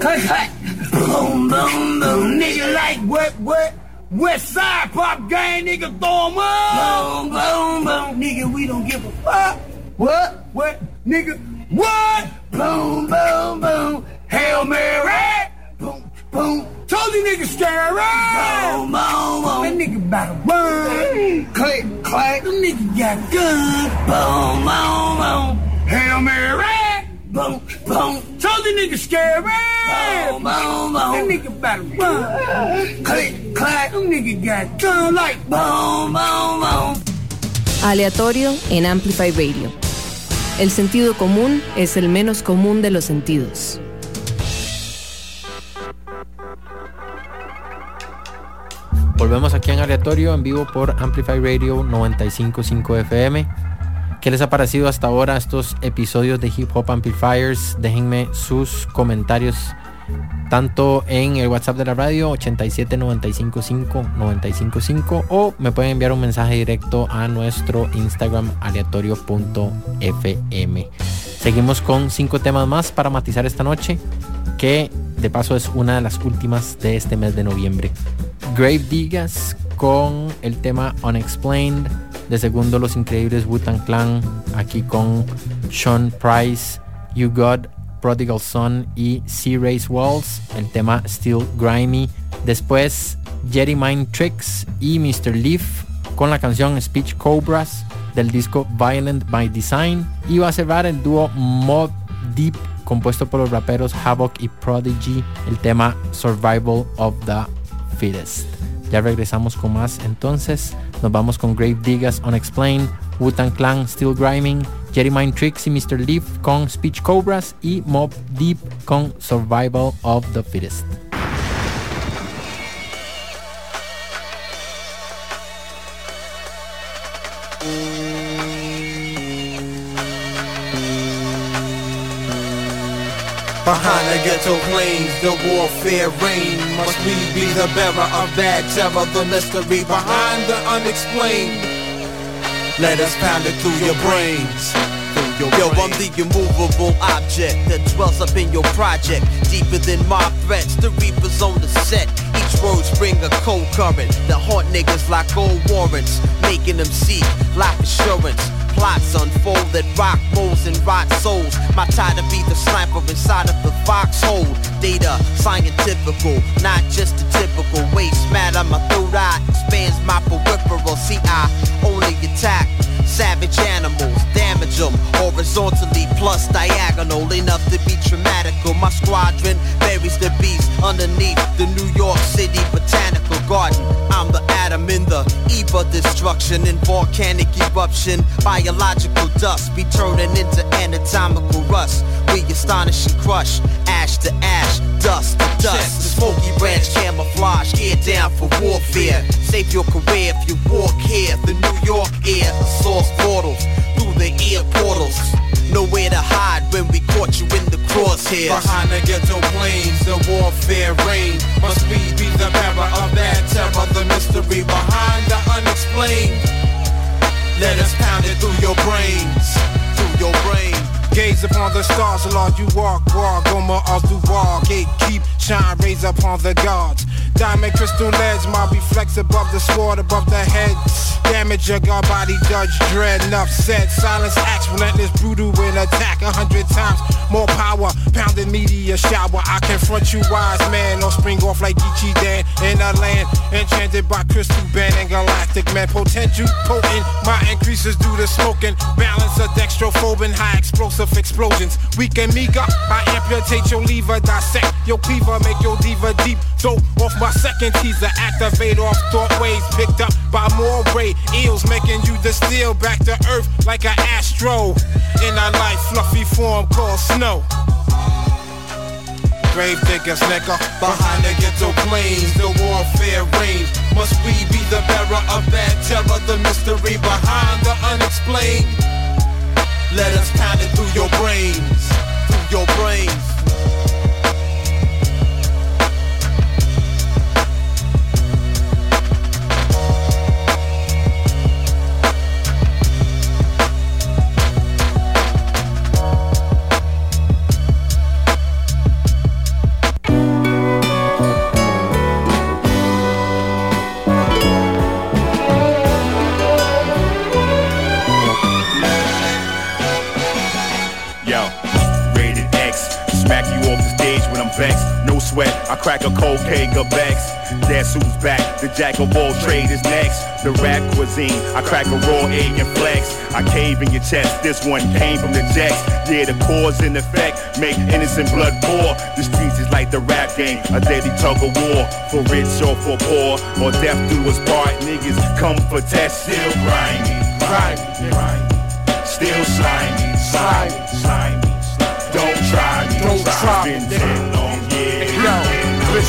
Cut, cut. Boom, boom, boom. Nigga like what, what? West side pop gang, nigga, throw 'em up. Boom, boom, boom. Nigga, we don't give a fuck. What? What? Nigga, what? Boom, boom, boom. Hail Mary. Boom, boom. Told you niggas scary. Boom, boom, boom. That nigga about to run. Click, clack. Them nigga got guns. Boom, boom, boom. Hail Mary. Boom, boom. Told you niggas scary. Boom, boom, boom. That nigga about to run. Click, clack. Them nigga got guns like boom, boom, boom. Aleatorio en Amplify Radio. El sentido común es el menos común de los sentidos. Volvemos aquí en aleatorio en vivo por Amplify Radio 955 FM. ¿Qué les ha parecido hasta ahora estos episodios de Hip Hop Amplifiers? Déjenme sus comentarios tanto en el WhatsApp de la radio 87 955 955 o me pueden enviar un mensaje directo a nuestro Instagram aleatorio.fm. Seguimos con cinco temas más para matizar esta noche, que de paso es una de las últimas de este mes de noviembre. Grave Digas con el tema Unexplained. De segundo, Los Increíbles Wu-Tang Clan. Aquí con Sean Price, You God, Prodigal Son y Sea Race Walls. El tema Still Grimy. Después, Jerry Mind Tricks y Mr. Leaf con la canción Speech Cobras del disco Violent by Design. Y va a cerrar el dúo Mob Deep compuesto por los raperos Havoc y Prodigy. El tema Survival of the Fittest. Ya regresamos con más entonces. Nos vamos con Grave Diggers Unexplained, Wu-Tang Clan Still Grinding, Jerry Mind Tricks y Mr. Leaf con Speech Cobras y Mob Deep con Survival of the Fittest. Behind the ghetto planes, the warfare reign. Must we be the bearer of bad terror, the mystery behind the unexplained? Let us pound it through your brains. Yo, I'm the immovable object that dwells up in your project. Deeper than my threats, the reapers on the set. Each word bring a cold current that haunt niggas like old warrants, making them seek life assurance. Plots unfold that rock moles and rot souls. My tie to be the sniper inside of the foxhole. Data scientifical, not just a typical waste matter. My third eye expands my peripheral. See, I only attack savage animals, damage them horizontally plus diagonal, enough to be traumatical. My squadron buries the beast underneath the New York City Botanical Garden. I'm the atom in the eve of destruction in volcanic eruption. Biological dust be turning into anatomical rust. We astonish and crush, ash to ash, dust to dust. The smoky branch camouflage, gear down for warfare. Save your career if you walk here. The New York air, source portals through the ear portals. Nowhere to hide when we caught you in the crosshairs. Behind the ghetto planes, the warfare reign. Must we be the bearer of bad terror, the mystery behind the unexplained? Let us pound it through your brains, through your brain. Gaze upon the stars, Lord, you walk, walk, Goma all through wall. Gate keep, shine, raise upon the gods. Diamond crystal ledge, my reflex above the sword, above the head. Damage your god body, judge dread, enough said. Silence acts, relentless, brutal in attack. A hundred times more power, pounding media shower. I confront you, wise man, or spring off like Geechee Dan in a land enchanted by crystal band and galactic man. Potential potent, my increases due to smoking. Balance of dextrophobin, high explosive explosions. Weak and meager, I amputate your lever, dissect your cleaver, make your diva deep. Throw off my second teaser, activate off thought waves picked up by more ray eels, making you distill back to earth like an astro in a light fluffy form called snow. Grave diggers, nigga. Behind the ghetto planes, the warfare reigns. Must we be the bearer of bad terror, the mystery behind the unexplained? Let us pound it through your brains, through your brains. A cocaine Bex. Guess who's back? The jack of all trades is next. The rap cuisine, I crack a raw egg and flex. I cave in your chest, this one came from the jacks. Yeah, the cause and effect make innocent blood pour. The streets is like the rap game, a deadly tug of war. For rich or for poor, or death do us part. Niggas come for test, still grimy, grimy, grimy. Still slimy, slimy, slimy. Don't try me, Don't try me, Yo,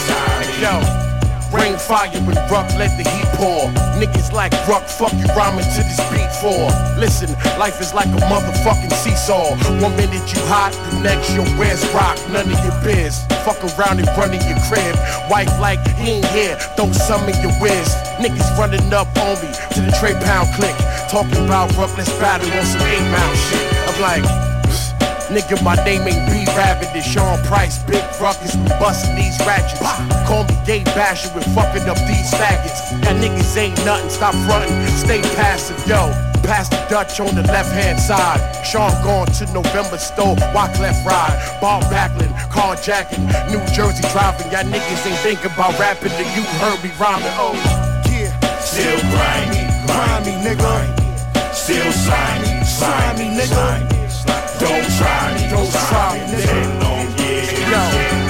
yo. Rain, fire, and rock, let the heat pour. Niggas like rock, fuck you rhyming to this beat for. Listen, life is like a motherfucking seesaw. One minute you hot, the next your where's rock, none of your biz. Fuck around and run in your crib. Wife like, he ain't here, throw some in your whiz. Niggas running up on me to the Trey Pound click. Talking about Ruckless battle on some 8 mile shit. I'm like, Nigga, my name ain't B Rabbit, it's Sean Price. Big ruckus, we bustin' these ratchets. Call me gay basher fucking up these faggots. That niggas ain't nothing, stop frontin', stay passive, yo. Pass the Dutch on the left hand side. Sean gone to November store, walk left ride. Ball backling, carjacking, New Jersey driving. Y'all niggas ain't thinking about rapping till you heard me rhyming. Oh, yeah. Still grimy, grimy, nigga. Still slimy, slimy, nigga. Don't try me, Don't try me, nigga. Yeah.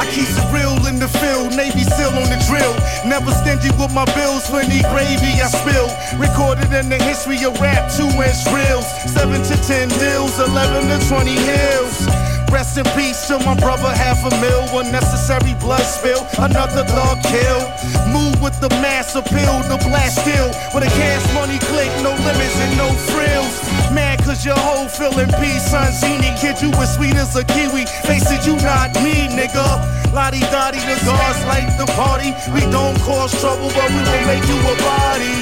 I keep it real in the field, Navy SEAL on the drill. Never stingy with my bills, plenty gravy I spill. Recorded in the history of rap, two inch reels. Seven to ten deals, 11 to 20 hills. Rest in peace to my brother, half a mil. Unnecessary blood spill, another thug kill. Move with the mass appeal, the blast still. With a cash money click, no limits and no frills. Mad cause your whole feeling peace, son. Zini, kid, you as sweet as a kiwi. Face it, you not me, nigga. Lottie Dottie, the guards like the party. We don't cause trouble, but we will make you a body.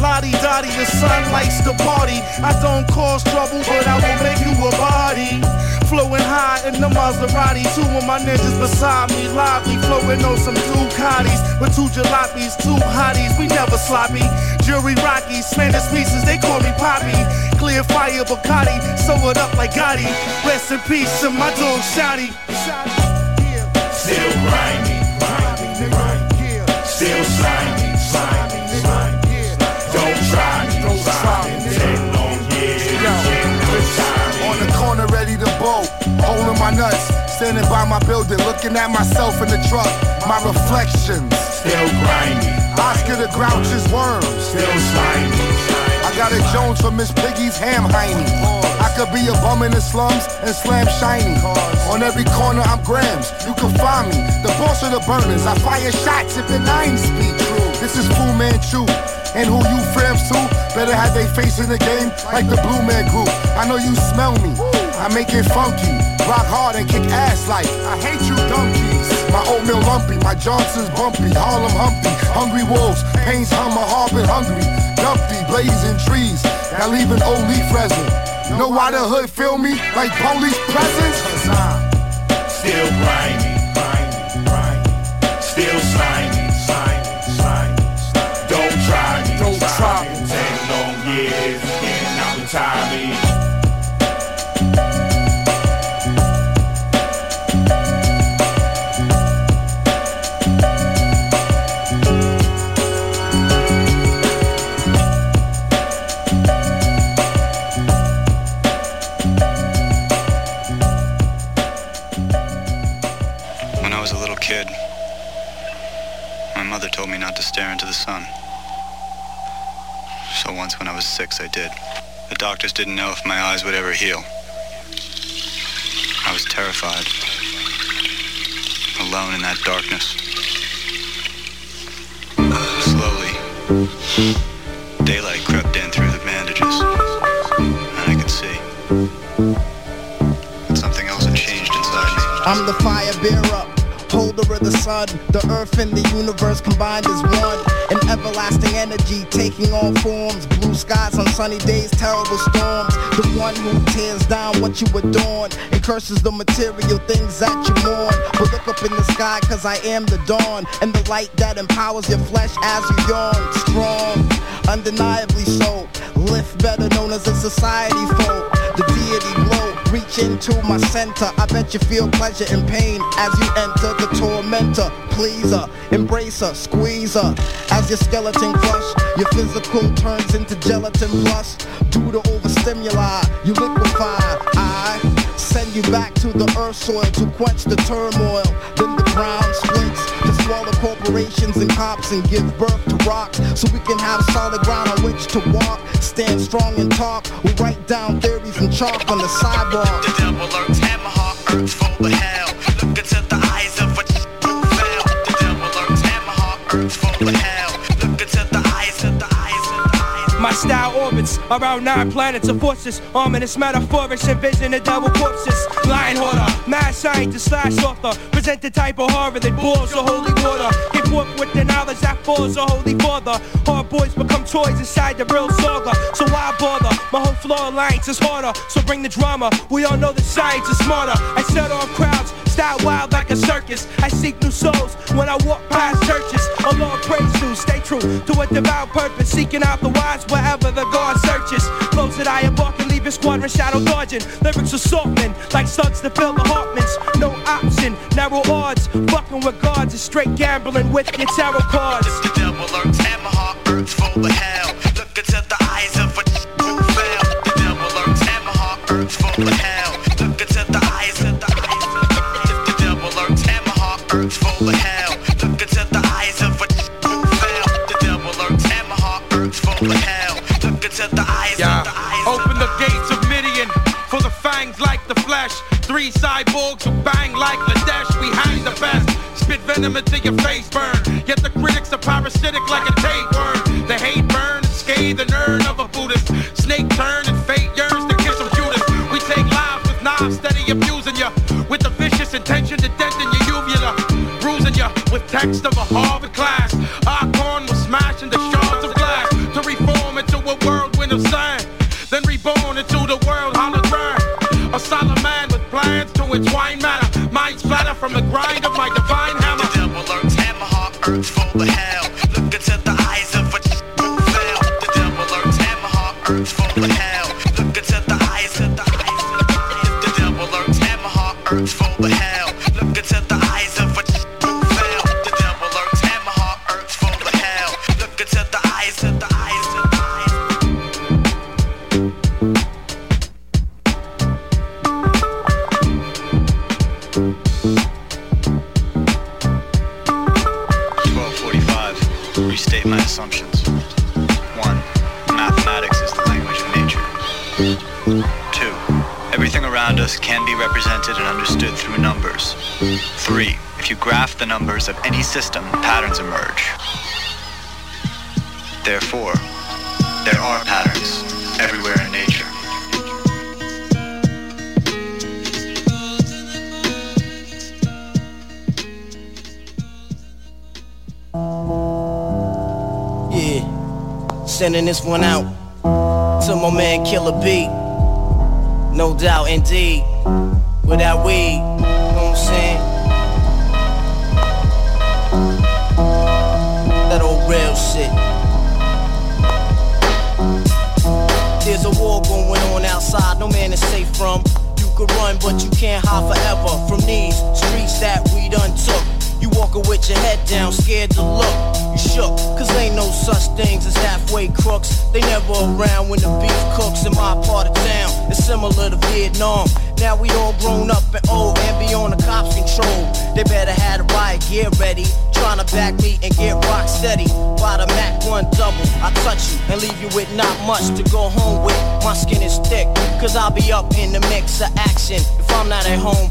Lottie Dottie, the sun likes the party. I don't cause trouble, but I will make you a body. Flowing high in the Maserati, two of my ninjas beside me, lively, flowing on some Ducatis with two jalopies, two hotties. We never sloppy. Jury Rocky, Spanish pieces, they call me Poppy. Clear fire Bacardi, sew it up like Gotti. Rest in peace to my dog Shotty. Still grimy, grimy, grimy. Still slimy, slimy, slimy. Don't try me, don't try me. Ten long years, On the corner, ready to bolt, holding my nuts. Standing by my building, looking at myself in the truck. My reflections. Still grimy. Oscar the Grouch's worms. Still slimy. Got a Jones for Miss Piggy's ham hiney. I could be a bum in the slums and slam shiny. On every corner I'm grams, you can find me. The boss of the burners, I fire shots if the nine speed true. This is Fu Manchu. And who you friends to? Better have they face in the game like the Blue Man Group. I know you smell me. I make it funky, rock hard and kick ass like I hate you donkeys. My oatmeal lumpy, my Johnson's bumpy, Harlem humpy, hungry wolves, Pains hummer, harbor hungry, dumpy, blazing trees, now leaving old leaf resin. Know why the hood feel me like police presence? Cause I'm Still grimy, grimy, grimy. Still slimy, to stare into the sun. So once when I was six, I did. The doctors didn't know if my eyes would ever heal. I was terrified. Alone in that darkness. Slowly, daylight crept in through the bandages. And I could see. That something else had changed inside me. I'm the fire bearer, holder of the sun. The earth and the universe combined as one. An everlasting energy taking all forms. Blue skies on sunny days, terrible storms. The one who tears down what you adorn and curses the material things that you mourn. But look up in the sky, cause I am the dawn. And the light that empowers your flesh as you yawn. Strong, undeniably so. Lif better known as a society folk. The deity glow. Reach into my center. I bet you feel pleasure and pain as you enter the tormentor. Please her, embrace her, squeeze her. As your skeleton crush, your physical turns into gelatin plus. Due to overstimuli, you liquefy. I send you back to the earth soil to quench the turmoil. Then the ground splits to swallow corporations and cops and give birth to rocks so we can have solid ground on which to walk. Stand strong and talk. We write down theories and chalk on the sidewalk. The devil lurks, hammer heart urge full of hell. Style orbits around nine planets of forces. Ominous metaphorics envision the double corpses. Lion hoarder, mad scientist slash author. Present the type of horror that boils the holy water. Give forth with the knowledge that falls the holy father. Hard boys become toys inside the real saga. So why bother? My whole floor alliance is harder. So bring the drama. We all know that science is smarter. I set off crowds. Style wild like a circus. I seek new souls when I walk past churches. A Lord praise you, stay true to a devout purpose. Seeking out the wise wherever the God searches. Close that I embark and leave your squadron shadow dodging. Lyrics assaultmen like slugs to fill the Hartmans. No option, narrow odds. Fucking with gods is straight gambling with your tarot cards. The devil lurks, hammer heart urge full of hell. Look into the eyes of a who fell. The devil lurks, hammer heart urge full of hell. hell. Look into the eyes, yeah. the eyes Open the, gates of Midian for the fangs like the flesh. Three cyborgs who bang like Ladesh. We hang the best. Spit venom until your face burn. Yet the critics are parasitic like a tapeworm. The hate burn, scathe the nerve of a Buddhist. Snake turn and fate yearns to kiss a Judas. We take lives with knives, steady abusing ya. With the vicious intention to dent in your uvula. Bruising ya with text of a Harvard class. Plans wine matter, minds splatter from the grind of my divine hammer. The devil lurks, hammer heart, earth full of hell. Look into the eyes of a who fell. The devil lurks, hammer heart, earth full of hell. Look into the eyes of the eyes. The devil lurks, hammer heart, earth full of hell. This one out to my man Killer B. No doubt, indeed. Without weed, you know what I'm saying? That old real shit. There's a war going on outside, no man is safe from. You could run, but you can't hide forever from these streets that we done took. You walking with your head down, scared to look. Shook, cause ain't no such things as halfway crooks. They never around when the beef cooks in my part of town. It's similar to Vietnam. Now we all grown up and old and beyond the cops' control. They better have the riot gear ready. Trying to back me and get rock steady. By the Mac 1 double, I touch you and leave you with not much to go home with. My skin is thick, cause I'll be up in the mix of action. If I'm not at home,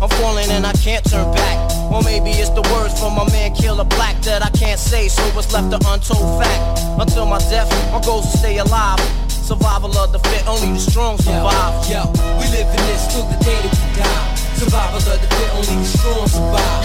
I'm falling and I can't turn back. Or maybe it's the words from my man Killa Black that I can't say, so it's left an untold fact. Until my death, my goals to stay alive. Survival of the fit, only the strong survive. Yo, we live in this till the day that we die. Survival of the fit, only the strong survive.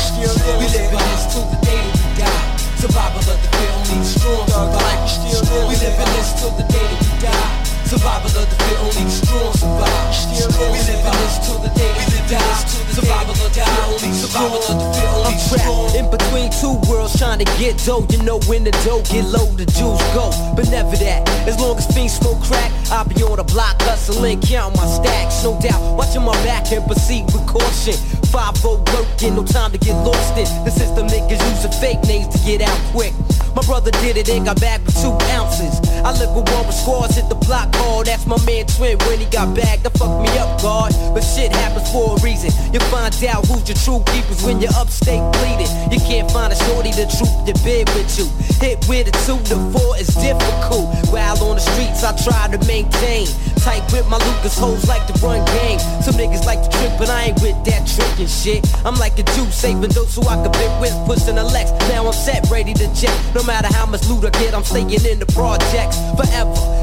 We live in this till the day that we die. Survival of the fit, only the strong survive. We live in this till the day that we die. Survival of the fit, only the strong survive. We live in this till the day we die. Survival of the fit, only survival of the fit, only I'm trapped in between two worlds trying to get dough. You know when the dough get low, the Jews go. But never that. As long as fiends smoke crack, I'll be on the block hustling, counting my stacks. No doubt, watching my back and proceed with caution. 5 working, no time to get lost in. The system niggas use using fake names to get out quick. My brother did it and got back with two ounces. I live with one with scores, hit the block hard. That's my man Twin when he got back. That fucked me up, God. But shit happens for a reason. You find out who's your true keepers when you're upstate bleeding. You can't find a shorty the truth to bed with you. Hit with a two to four is difficult. While on the streets, I try to maintain. Tight with my Lucas hoes like to run game. Some niggas like to trick, but I ain't with that tricking shit. I'm like a Jew saving those so I can bit with pushing a Lex. Now I'm set, ready to jet. No matter how much loot I get, I'm staying in the projects forever.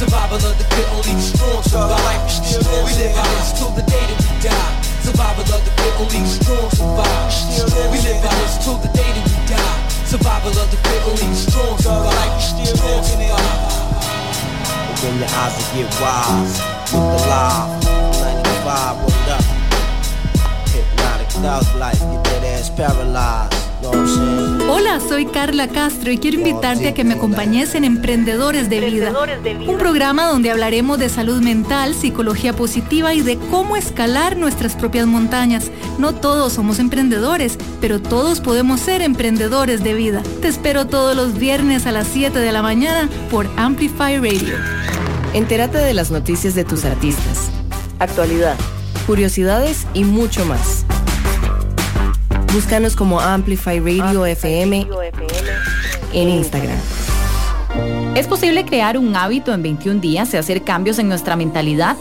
Survival of the fit, only the strong survive. We live in this till the day that we die. Survival of the fit, only the strong survive. We live in this till the day that we die. Survival of the fit, only the strong survive. Strong survive. Open your eyes and get wise. Look alive. 95, what up? Hypnotic thug life, get that ass paralyzed. Hola, soy Carla Castro y quiero invitarte a que me acompañes en Emprendedores de Vida, un programa donde hablaremos de salud mental, psicología positiva y de cómo escalar nuestras propias montañas. No todos somos emprendedores, pero todos podemos ser emprendedores de vida. Te espero todos los viernes a las 7 de la mañana por Amplify Radio. Entérate de las noticias de tus artistas, actualidad, curiosidades y mucho más. Búscanos como Amplify Radio FM en Instagram. ¿Es posible crear un hábito en 21 días y hacer cambios en nuestra mentalidad?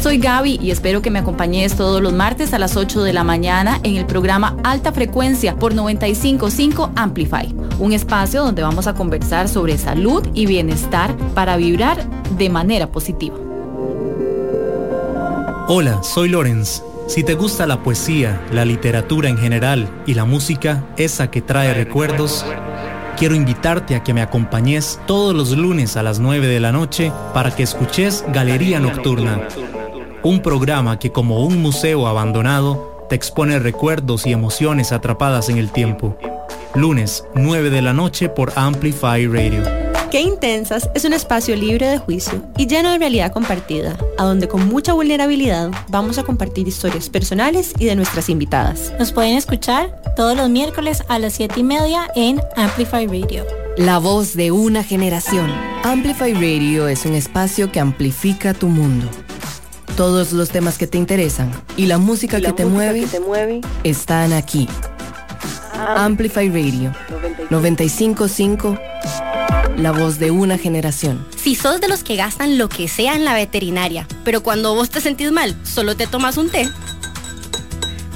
Soy Gaby y espero que me acompañes todos los martes a las 8 de la mañana en el programa Alta Frecuencia por 955 Amplify, un espacio donde vamos a conversar sobre salud y bienestar para vibrar de manera positiva. Hola, soy Lorenz. Si te gusta la poesía, la literatura en general y la música, esa que trae recuerdos, quiero invitarte a que me acompañes todos los lunes a las 9 de la noche para que escuches Galería Nocturna, un programa que como un museo abandonado te expone recuerdos y emociones atrapadas en el tiempo. Lunes, 9 de la noche por Amplify Radio. Qué Intensas es un espacio libre de juicio y lleno de realidad compartida, a donde con mucha vulnerabilidad vamos a compartir historias personales y de nuestras invitadas. Nos pueden escuchar todos los miércoles a las 7 y media en Amplify Radio. La voz de una generación. Amplify Radio es un espacio que amplifica tu mundo. Todos los temas que te interesan y la música, que, te mueve, que te mueve están aquí. Amplify Radio 955 la voz de una generación. Si sos de los que gastan lo que sea en la veterinaria, pero cuando vos te sentís mal, solo te tomas un té.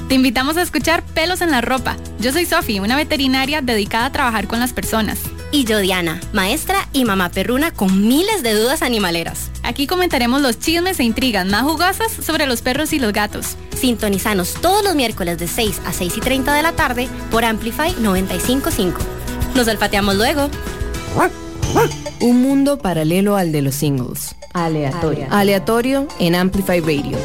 Te invitamos a escuchar Pelos en la Ropa. Yo soy Sofi, una veterinaria dedicada a trabajar con las personas. Y yo Diana, maestra y mamá perruna con miles de dudas animaleras. Aquí comentaremos los chismes e intrigas más jugosas sobre los perros y los gatos. Sintonizanos todos los miércoles de 6 a 6 y 30 de la tarde por Amplify 955. Nos olfateamos luego. Un mundo paralelo al de los singles. Aleatorio. Aleatorio en Amplify Radio.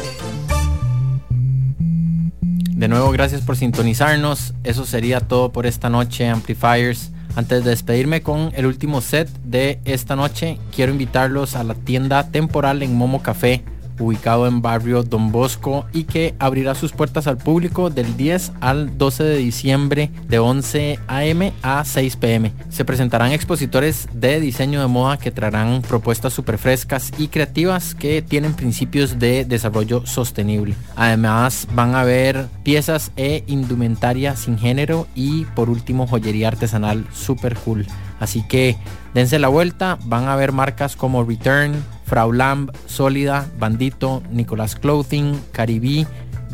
De nuevo, gracias por sintonizarnos. Eso sería todo por esta noche, Amplifiers. Antes de despedirme con el último set de esta noche, quiero invitarlos a la tienda temporal en Momo Café ubicado en barrio Don Bosco y que abrirá sus puertas al público del 10 al 12 de diciembre de 11 am a 6 pm. Se presentarán expositores de diseño de moda que traerán propuestas súper frescas y creativas que tienen principios de desarrollo sostenible. Además van a ver piezas e indumentaria sin género y por último joyería artesanal súper cool. Así que dense la vuelta, van a ver marcas como Return, Frau Lamb, Sólida, Bandito, Nicolás Clothing, Caribí,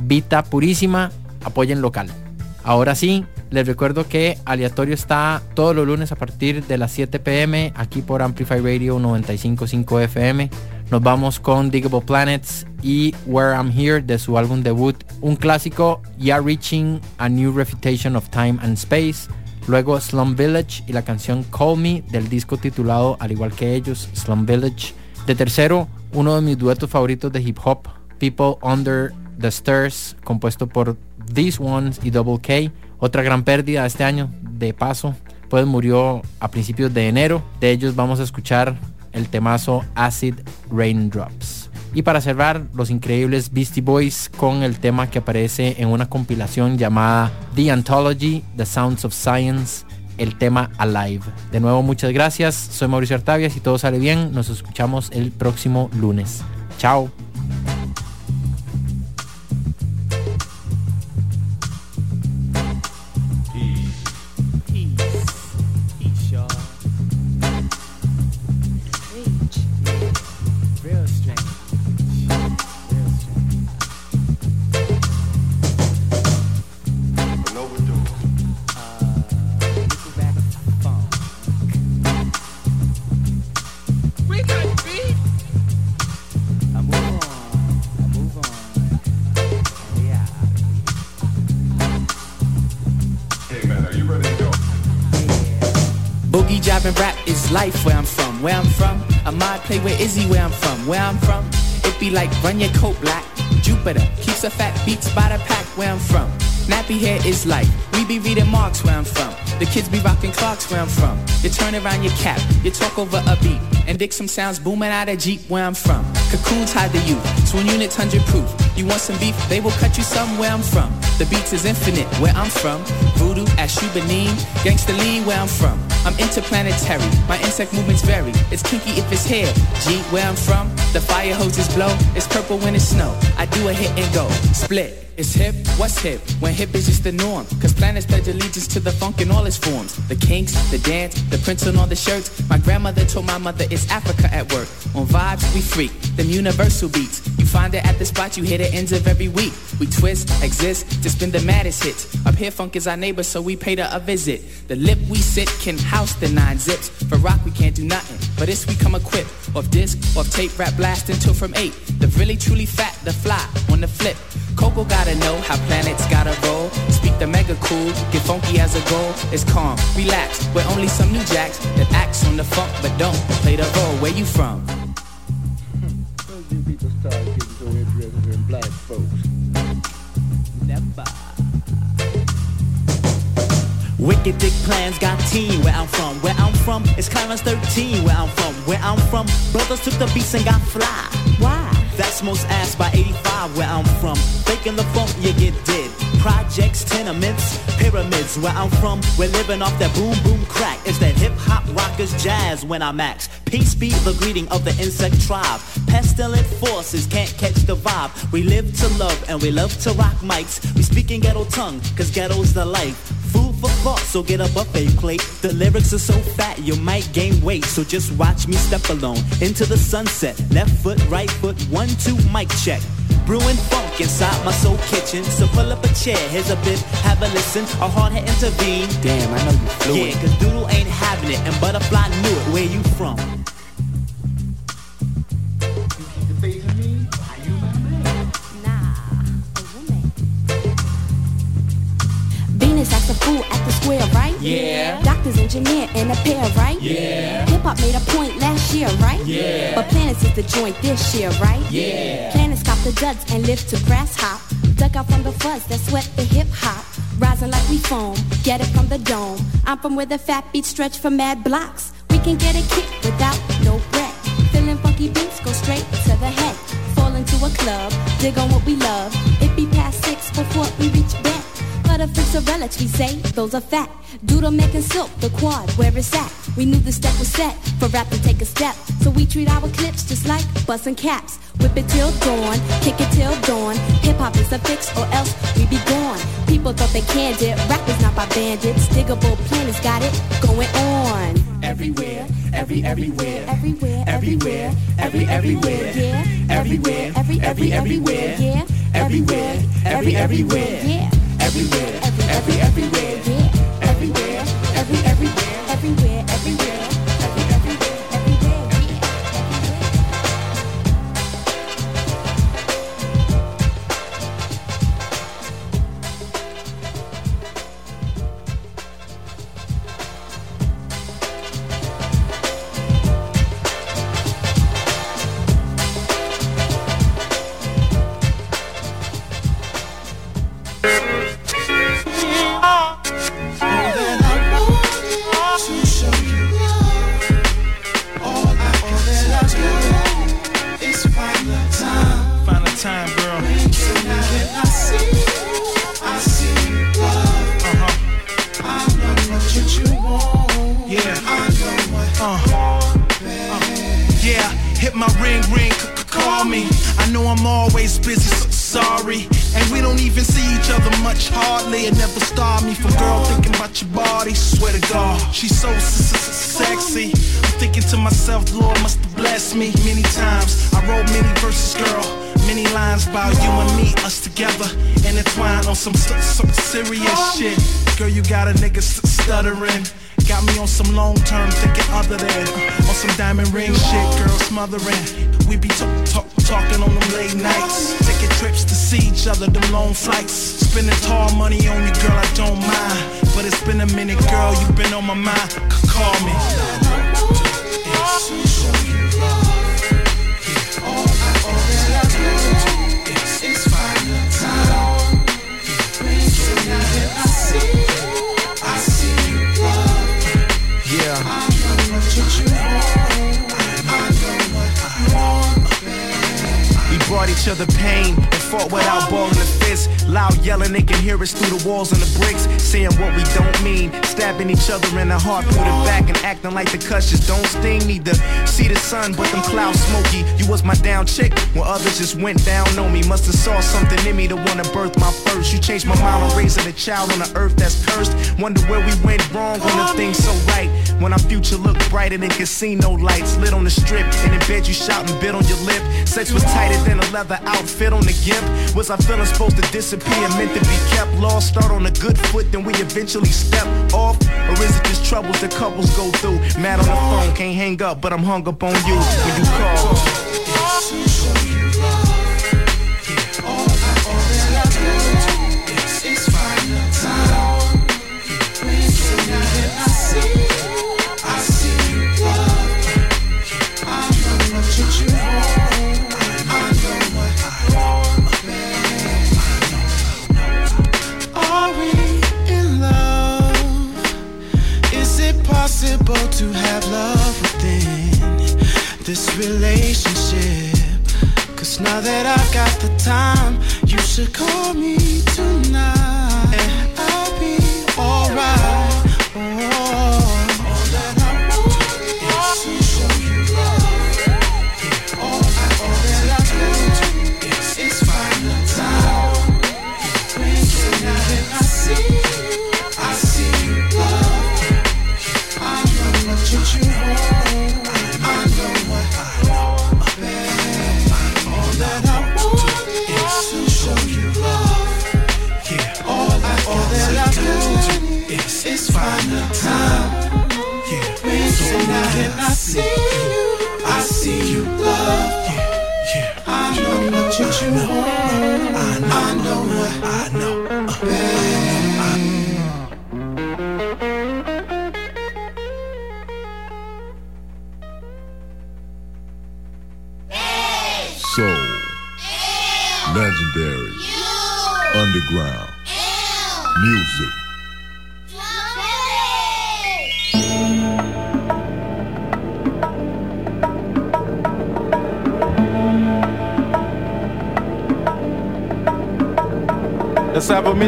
Vita Purísima, apoyen local. Ahora sí, les recuerdo que Aleatorio está todos los lunes a partir de las 7 pm aquí por Amplify Radio 955 FM. Nos vamos con Diggable Planets y Where I'm Here de su álbum debut, un clásico ya reaching a new refutation of time and space. Luego Slum Village y la canción Call Me del disco titulado al igual que ellos, Slum Village. De tercero, uno de mis duetos favoritos de hip hop, People Under the Stairs, compuesto por These Ones y Double K. Otra gran pérdida este año, de paso, pues murió a principios de enero. De ellos vamos a escuchar el temazo Acid Raindrops. Y para cerrar, los increíbles Beastie Boys con el tema que aparece en una compilación llamada The Anthology, The Sounds of Science, el tema Alive. De nuevo, muchas gracias. Soy Mauricio Artavia. Si todo sale bien, nos escuchamos el próximo lunes. Chao. Rapping rap is life where I'm from. Where I'm from, might play with Izzy where I'm from. Where I'm from, it be like run your coat black. Jupiter keeps the fat beats by the pack where I'm from. Nappy hair is life. We be reading Marks where I'm from. The kids be rocking clocks where I'm from. You turn around your cap, you talk over a beat, and dig some sounds booming out of Jeep where I'm from. Cocoons hide the youth, twin units hundred proof. You want some beef, they will cut you somewhere I'm from. The beats is infinite where I'm from. Voodoo at Shubanin, gangsta lean where I'm from. I'm interplanetary, my insect movements vary. It's kinky if it's hair. G where I'm from, the fire hoses blow. It's purple when it's snow. I do a hit and go, split. It's hip, what's hip? When hip is just the norm. Cause planets pledge allegiance to the funk in all its forms. The kinks, the dance, the prints on all the shirts. My grandmother told my mother it's Africa at work. On vibes, we freak, them universal beats. You find it at the spot, you hit it ends of every week. We twist, exist, to spin the maddest hits. Up here, funk is our neighbor, so we paid her a visit. The lip we sit can house the nine zips. For rock, we can't do nothing. But this we come equipped. Off disc, off tape, rap blast until from eight. The really truly fat, the fly, on the flip. Coco gotta know how planets gotta roll. Speak the mega cool, get funky as a goal. It's calm, relax. We're only some new jacks that acts on the funk but don't play the role. Where you from? Wicked dick plans got team where I'm from. Where I'm from it's Clarence 13 where I'm from. Where I'm from, brothers took the beats and got fly. Why? That's most ass by 85 where I'm from. Faking the funk, you get dead. Projects, tenements, pyramids where I'm from. We're living off that boom boom crack. It's that hip hop rockers jazz when I'm max. Peace be the greeting of the insect tribe. Pestilent forces can't catch the vibe. We live to love and we love to rock mics. We speak in ghetto tongue, cause ghetto's the life. For thought, so get a buffet plate. The lyrics are so fat, you might gain weight. So just watch me step alone into the sunset. Left foot, right foot, one, two, mic check. Brewing funk inside my soul kitchen. So pull up a chair, here's a bit, have a listen. A hard head intervene. Damn, I know you fluent. Yeah, cause Doodle ain't having it, and Butterfly knew it. Where you from? Engineer, and a pair, right? Yeah. Hip hop made a point last year, right? Yeah. But planets is the joint this year, right? Yeah. Planets cop the duds and live to grass hop. Duck out from the fuzz that sweat the hip hop. Rising like we foam, get it from the dome. I'm from where the fat beats stretch for mad blocks. We can get a kick without no breath. Feeling funky beats go straight to the head. Fall into a club, dig on what we love. It be past six before we reach bed. But if it's a relics, we say those are fat. Doodle making silk, the quad, where it's at. We knew the step was set for rap to take a step. So we treat our clips just like busting caps. Whip it till dawn, kick it till dawn. Hip hop is a fix or else we be gone. People thought they canned it, rap is not by bandits. Digable planets got it going on. Everywhere, every everywhere, everywhere, everywhere, every everywhere, yeah, everywhere, every every everywhere, yeah, everywhere, every everywhere, yeah, everywhere, every everywhere, yeah, everywhere, every everywhere, everywhere, everywhere. Smothering. We be talk, talk, talking on them late nights, taking trips to see each other, them long flights. Spending tall money on you, girl, I don't mind. But it's been a minute, girl, You've been on my mind. C- call me. Each other pain. and fought without balling the fist. Loud yelling, they can hear us through the walls and the bricks. Saying what we don't mean, stabbing each other in the heart through the back and acting like the cuss just don't sting. Neither see the sun, but them clouds smoky. You was my down chick when others just went down on me. Must have saw something in me to wanna birth my first. You changed my mind on raising a child on the earth that's cursed. Wonder where we went wrong when the things so right. When our future looked brighter than casino lights lit on the strip. And in bed you shout and bit on your lip. Sex was tighter than a leather outfit on the gimp. Was I feeling supposed to disappear, meant to be kept lost? Start on a good foot, then we eventually step off. Or is it just troubles that couples go through? Mad on the phone, can't hang up, but I'm hung up on you when you call. Relationship? Cause now that I've got the time, you should call me tonight. And I'll be alright.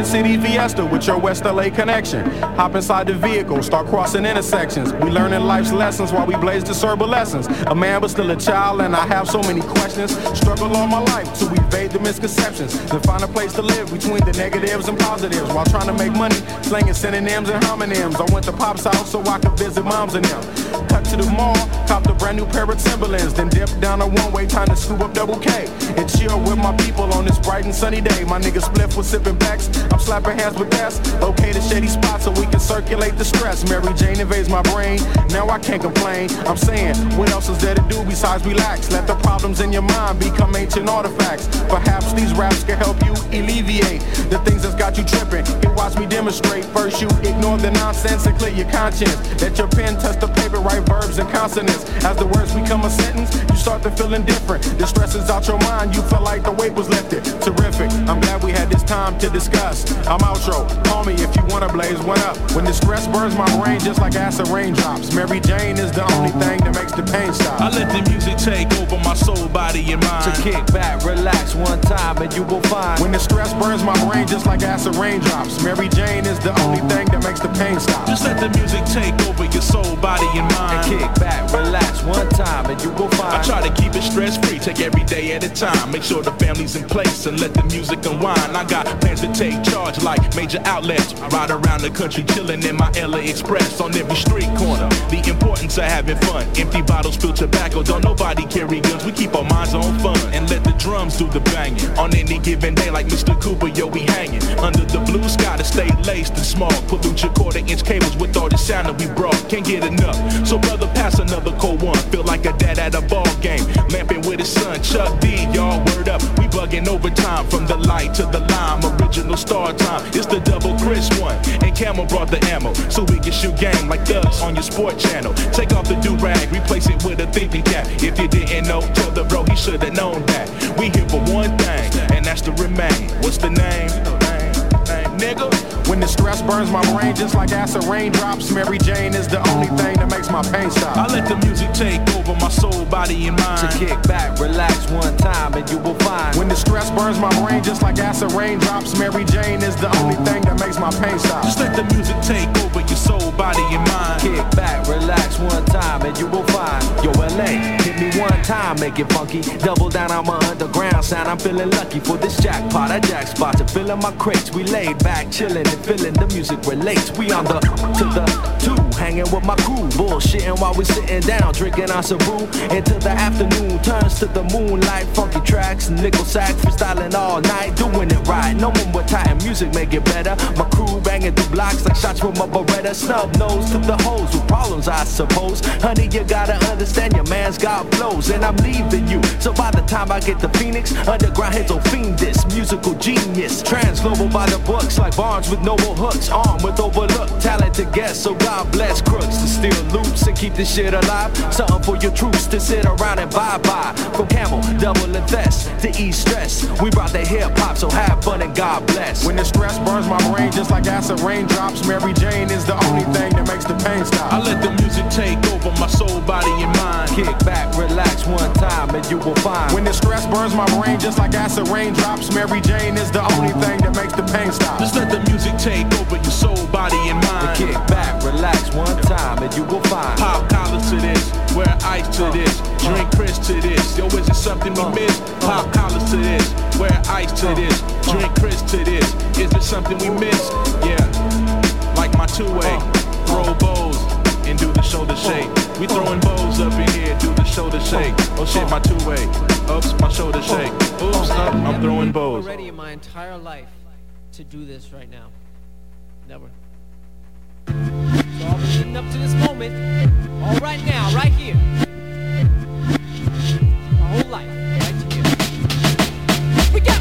Mid-city fiesta with your West LA connection. Hop inside the vehicle, start crossing intersections. We learning life's lessons while we blaze the serba lessons. A man but still a child and I have so many questions. Struggle all my life to evade the misconceptions. Then find a place to live between the negatives and positives. While trying to make money, slinging synonyms and homonyms. I went to Pop's house so I could visit moms and them. To the mall, copped a brand new pair of Timberlands. Then dipped down a one-way, time to scoop up double K. And chill with my people on this bright and sunny day. My nigga Spliff was sipping backs. I'm slapping hands with that's okay to shady spots so we can circulate the stress. Mary Jane invades my brain. Now I can't complain. I'm saying, what else is there to do besides relax? Let the problems in your mind become ancient artifacts. Perhaps these raps can help you alleviate the things that's got you tripping. Here, watch me demonstrate. First, you ignore the nonsense and clear your conscience. Let your pen touch the paper, write verbs and consonants. As the words become a sentence, you start to feel indifferent. The stress is out your mind. You feel like the weight was lifted. Terrific. I'm glad we had this time to discuss. I'm outro. Call me if you wanna blaze one up. When the stress burns my brain just like acid raindrops. Mary Jane is the only thing that makes the pain stop. I let the music take over my soul, body, and mind. To kick back, relax one time, and you will find. When the stress burns my brain just like acid raindrops. Mary Jane is the only thing that makes the pain stop. Just let the music take over your soul, body, and mind. Kick back, relax one time, and you will find. I try to keep it stress free, take every day at a time. Make sure the family's in place and let the music unwind. I got plans to take charge like major outlets. I Ride around the country chilling in my LA Express on every street corner. The importance of having fun. Empty bottles fill tobacco. Don't nobody carry guns. We keep our minds on fun and let the drums do the banging. On any given day, like Mr. Cooper, yo, we hanging under the blue sky to stay laced and small. Pollute your quarter inch cables with all the sound that we brought. Can't get enough. So brother, pass another cold one. Feel like a dad at a ball game, lamping with his son Chuck D. Y'all word up. We bugging overtime from the light to the lime. Original star time. It's the double Chris one. And Camel brought the ammo so we can shoot game like thugs on your sport channel. Take off the do rag, replace it with a thinking cap. If you didn't know, tell the bro he should have known that. We here for one thing, and that's to remain. What's the name? Nigga. When the stress burns my brain just like acid raindrops, Mary Jane is the only thing that makes my pain stop. I let the music take over my soul, body, body and mind. To kick back, relax one time, and you will find. When the stress burns my brain just like acid raindrops, Mary Jane is the only thing that makes my pain stop. Just let the music take over your soul, body, and mind. Kick back, relax one time, and you will find. Yo, LA, hit me one time, make it funky. Double down on my underground sound. I'm feeling lucky for this jackpot. I jack to are filling my crates. We laid back, chilling and feeling the music relates. We on the to the two, hanging with my crew, bullshitting while we sitting down, drinking our Saru. Until the afternoon turns to the moonlight, funky tracks, nickel sack, freestyling all night, doing it right. No one with tight music make it better. My crew banging through blocks like shots from a Beretta. Snub nose to the hoes with problems, I suppose. Honey, you gotta understand your man's got flows, and I'm leaving you. So by the time I get to Phoenix, underground heads will fiend this musical genius. Trans global by the books, like Barnes with noble hooks, armed with overlooked talented guests. So God bless crooks to steal loops and keep this shit alive. Something for your troops to sit around and bye bye. From Camel, double invest to ease stress. We brought the hip hop, so have fun and God bless. When the stress burns my brain just like acid raindrops, Mary Jane is the only thing that makes the pain stop. I let the music take over my soul, body, and mind. Kick back, relax one time, and you will find. When the stress burns my brain just like acid raindrops, Mary Jane is the only thing that makes the pain stop. Just let the music take over your soul, body, and mind. Kick back, relax one time, and you will find. Pop collars to this, wear ice to this, drink Chris to this. Yo, is it something we miss? Pop collars to this, wear ice to this, drink Chris to this. Is it something we miss? Yeah, like my two-way, throw bows and do the shoulder shake. We throwing bows up in here, do the shoulder shake. Oh shit, my two-way, oops, my shoulder shake. Oops, up, I'm throwing bows. ready in my entire life to do this right now. Never. So I've been leading up to this moment, all right now, right here. My whole life, right here. We got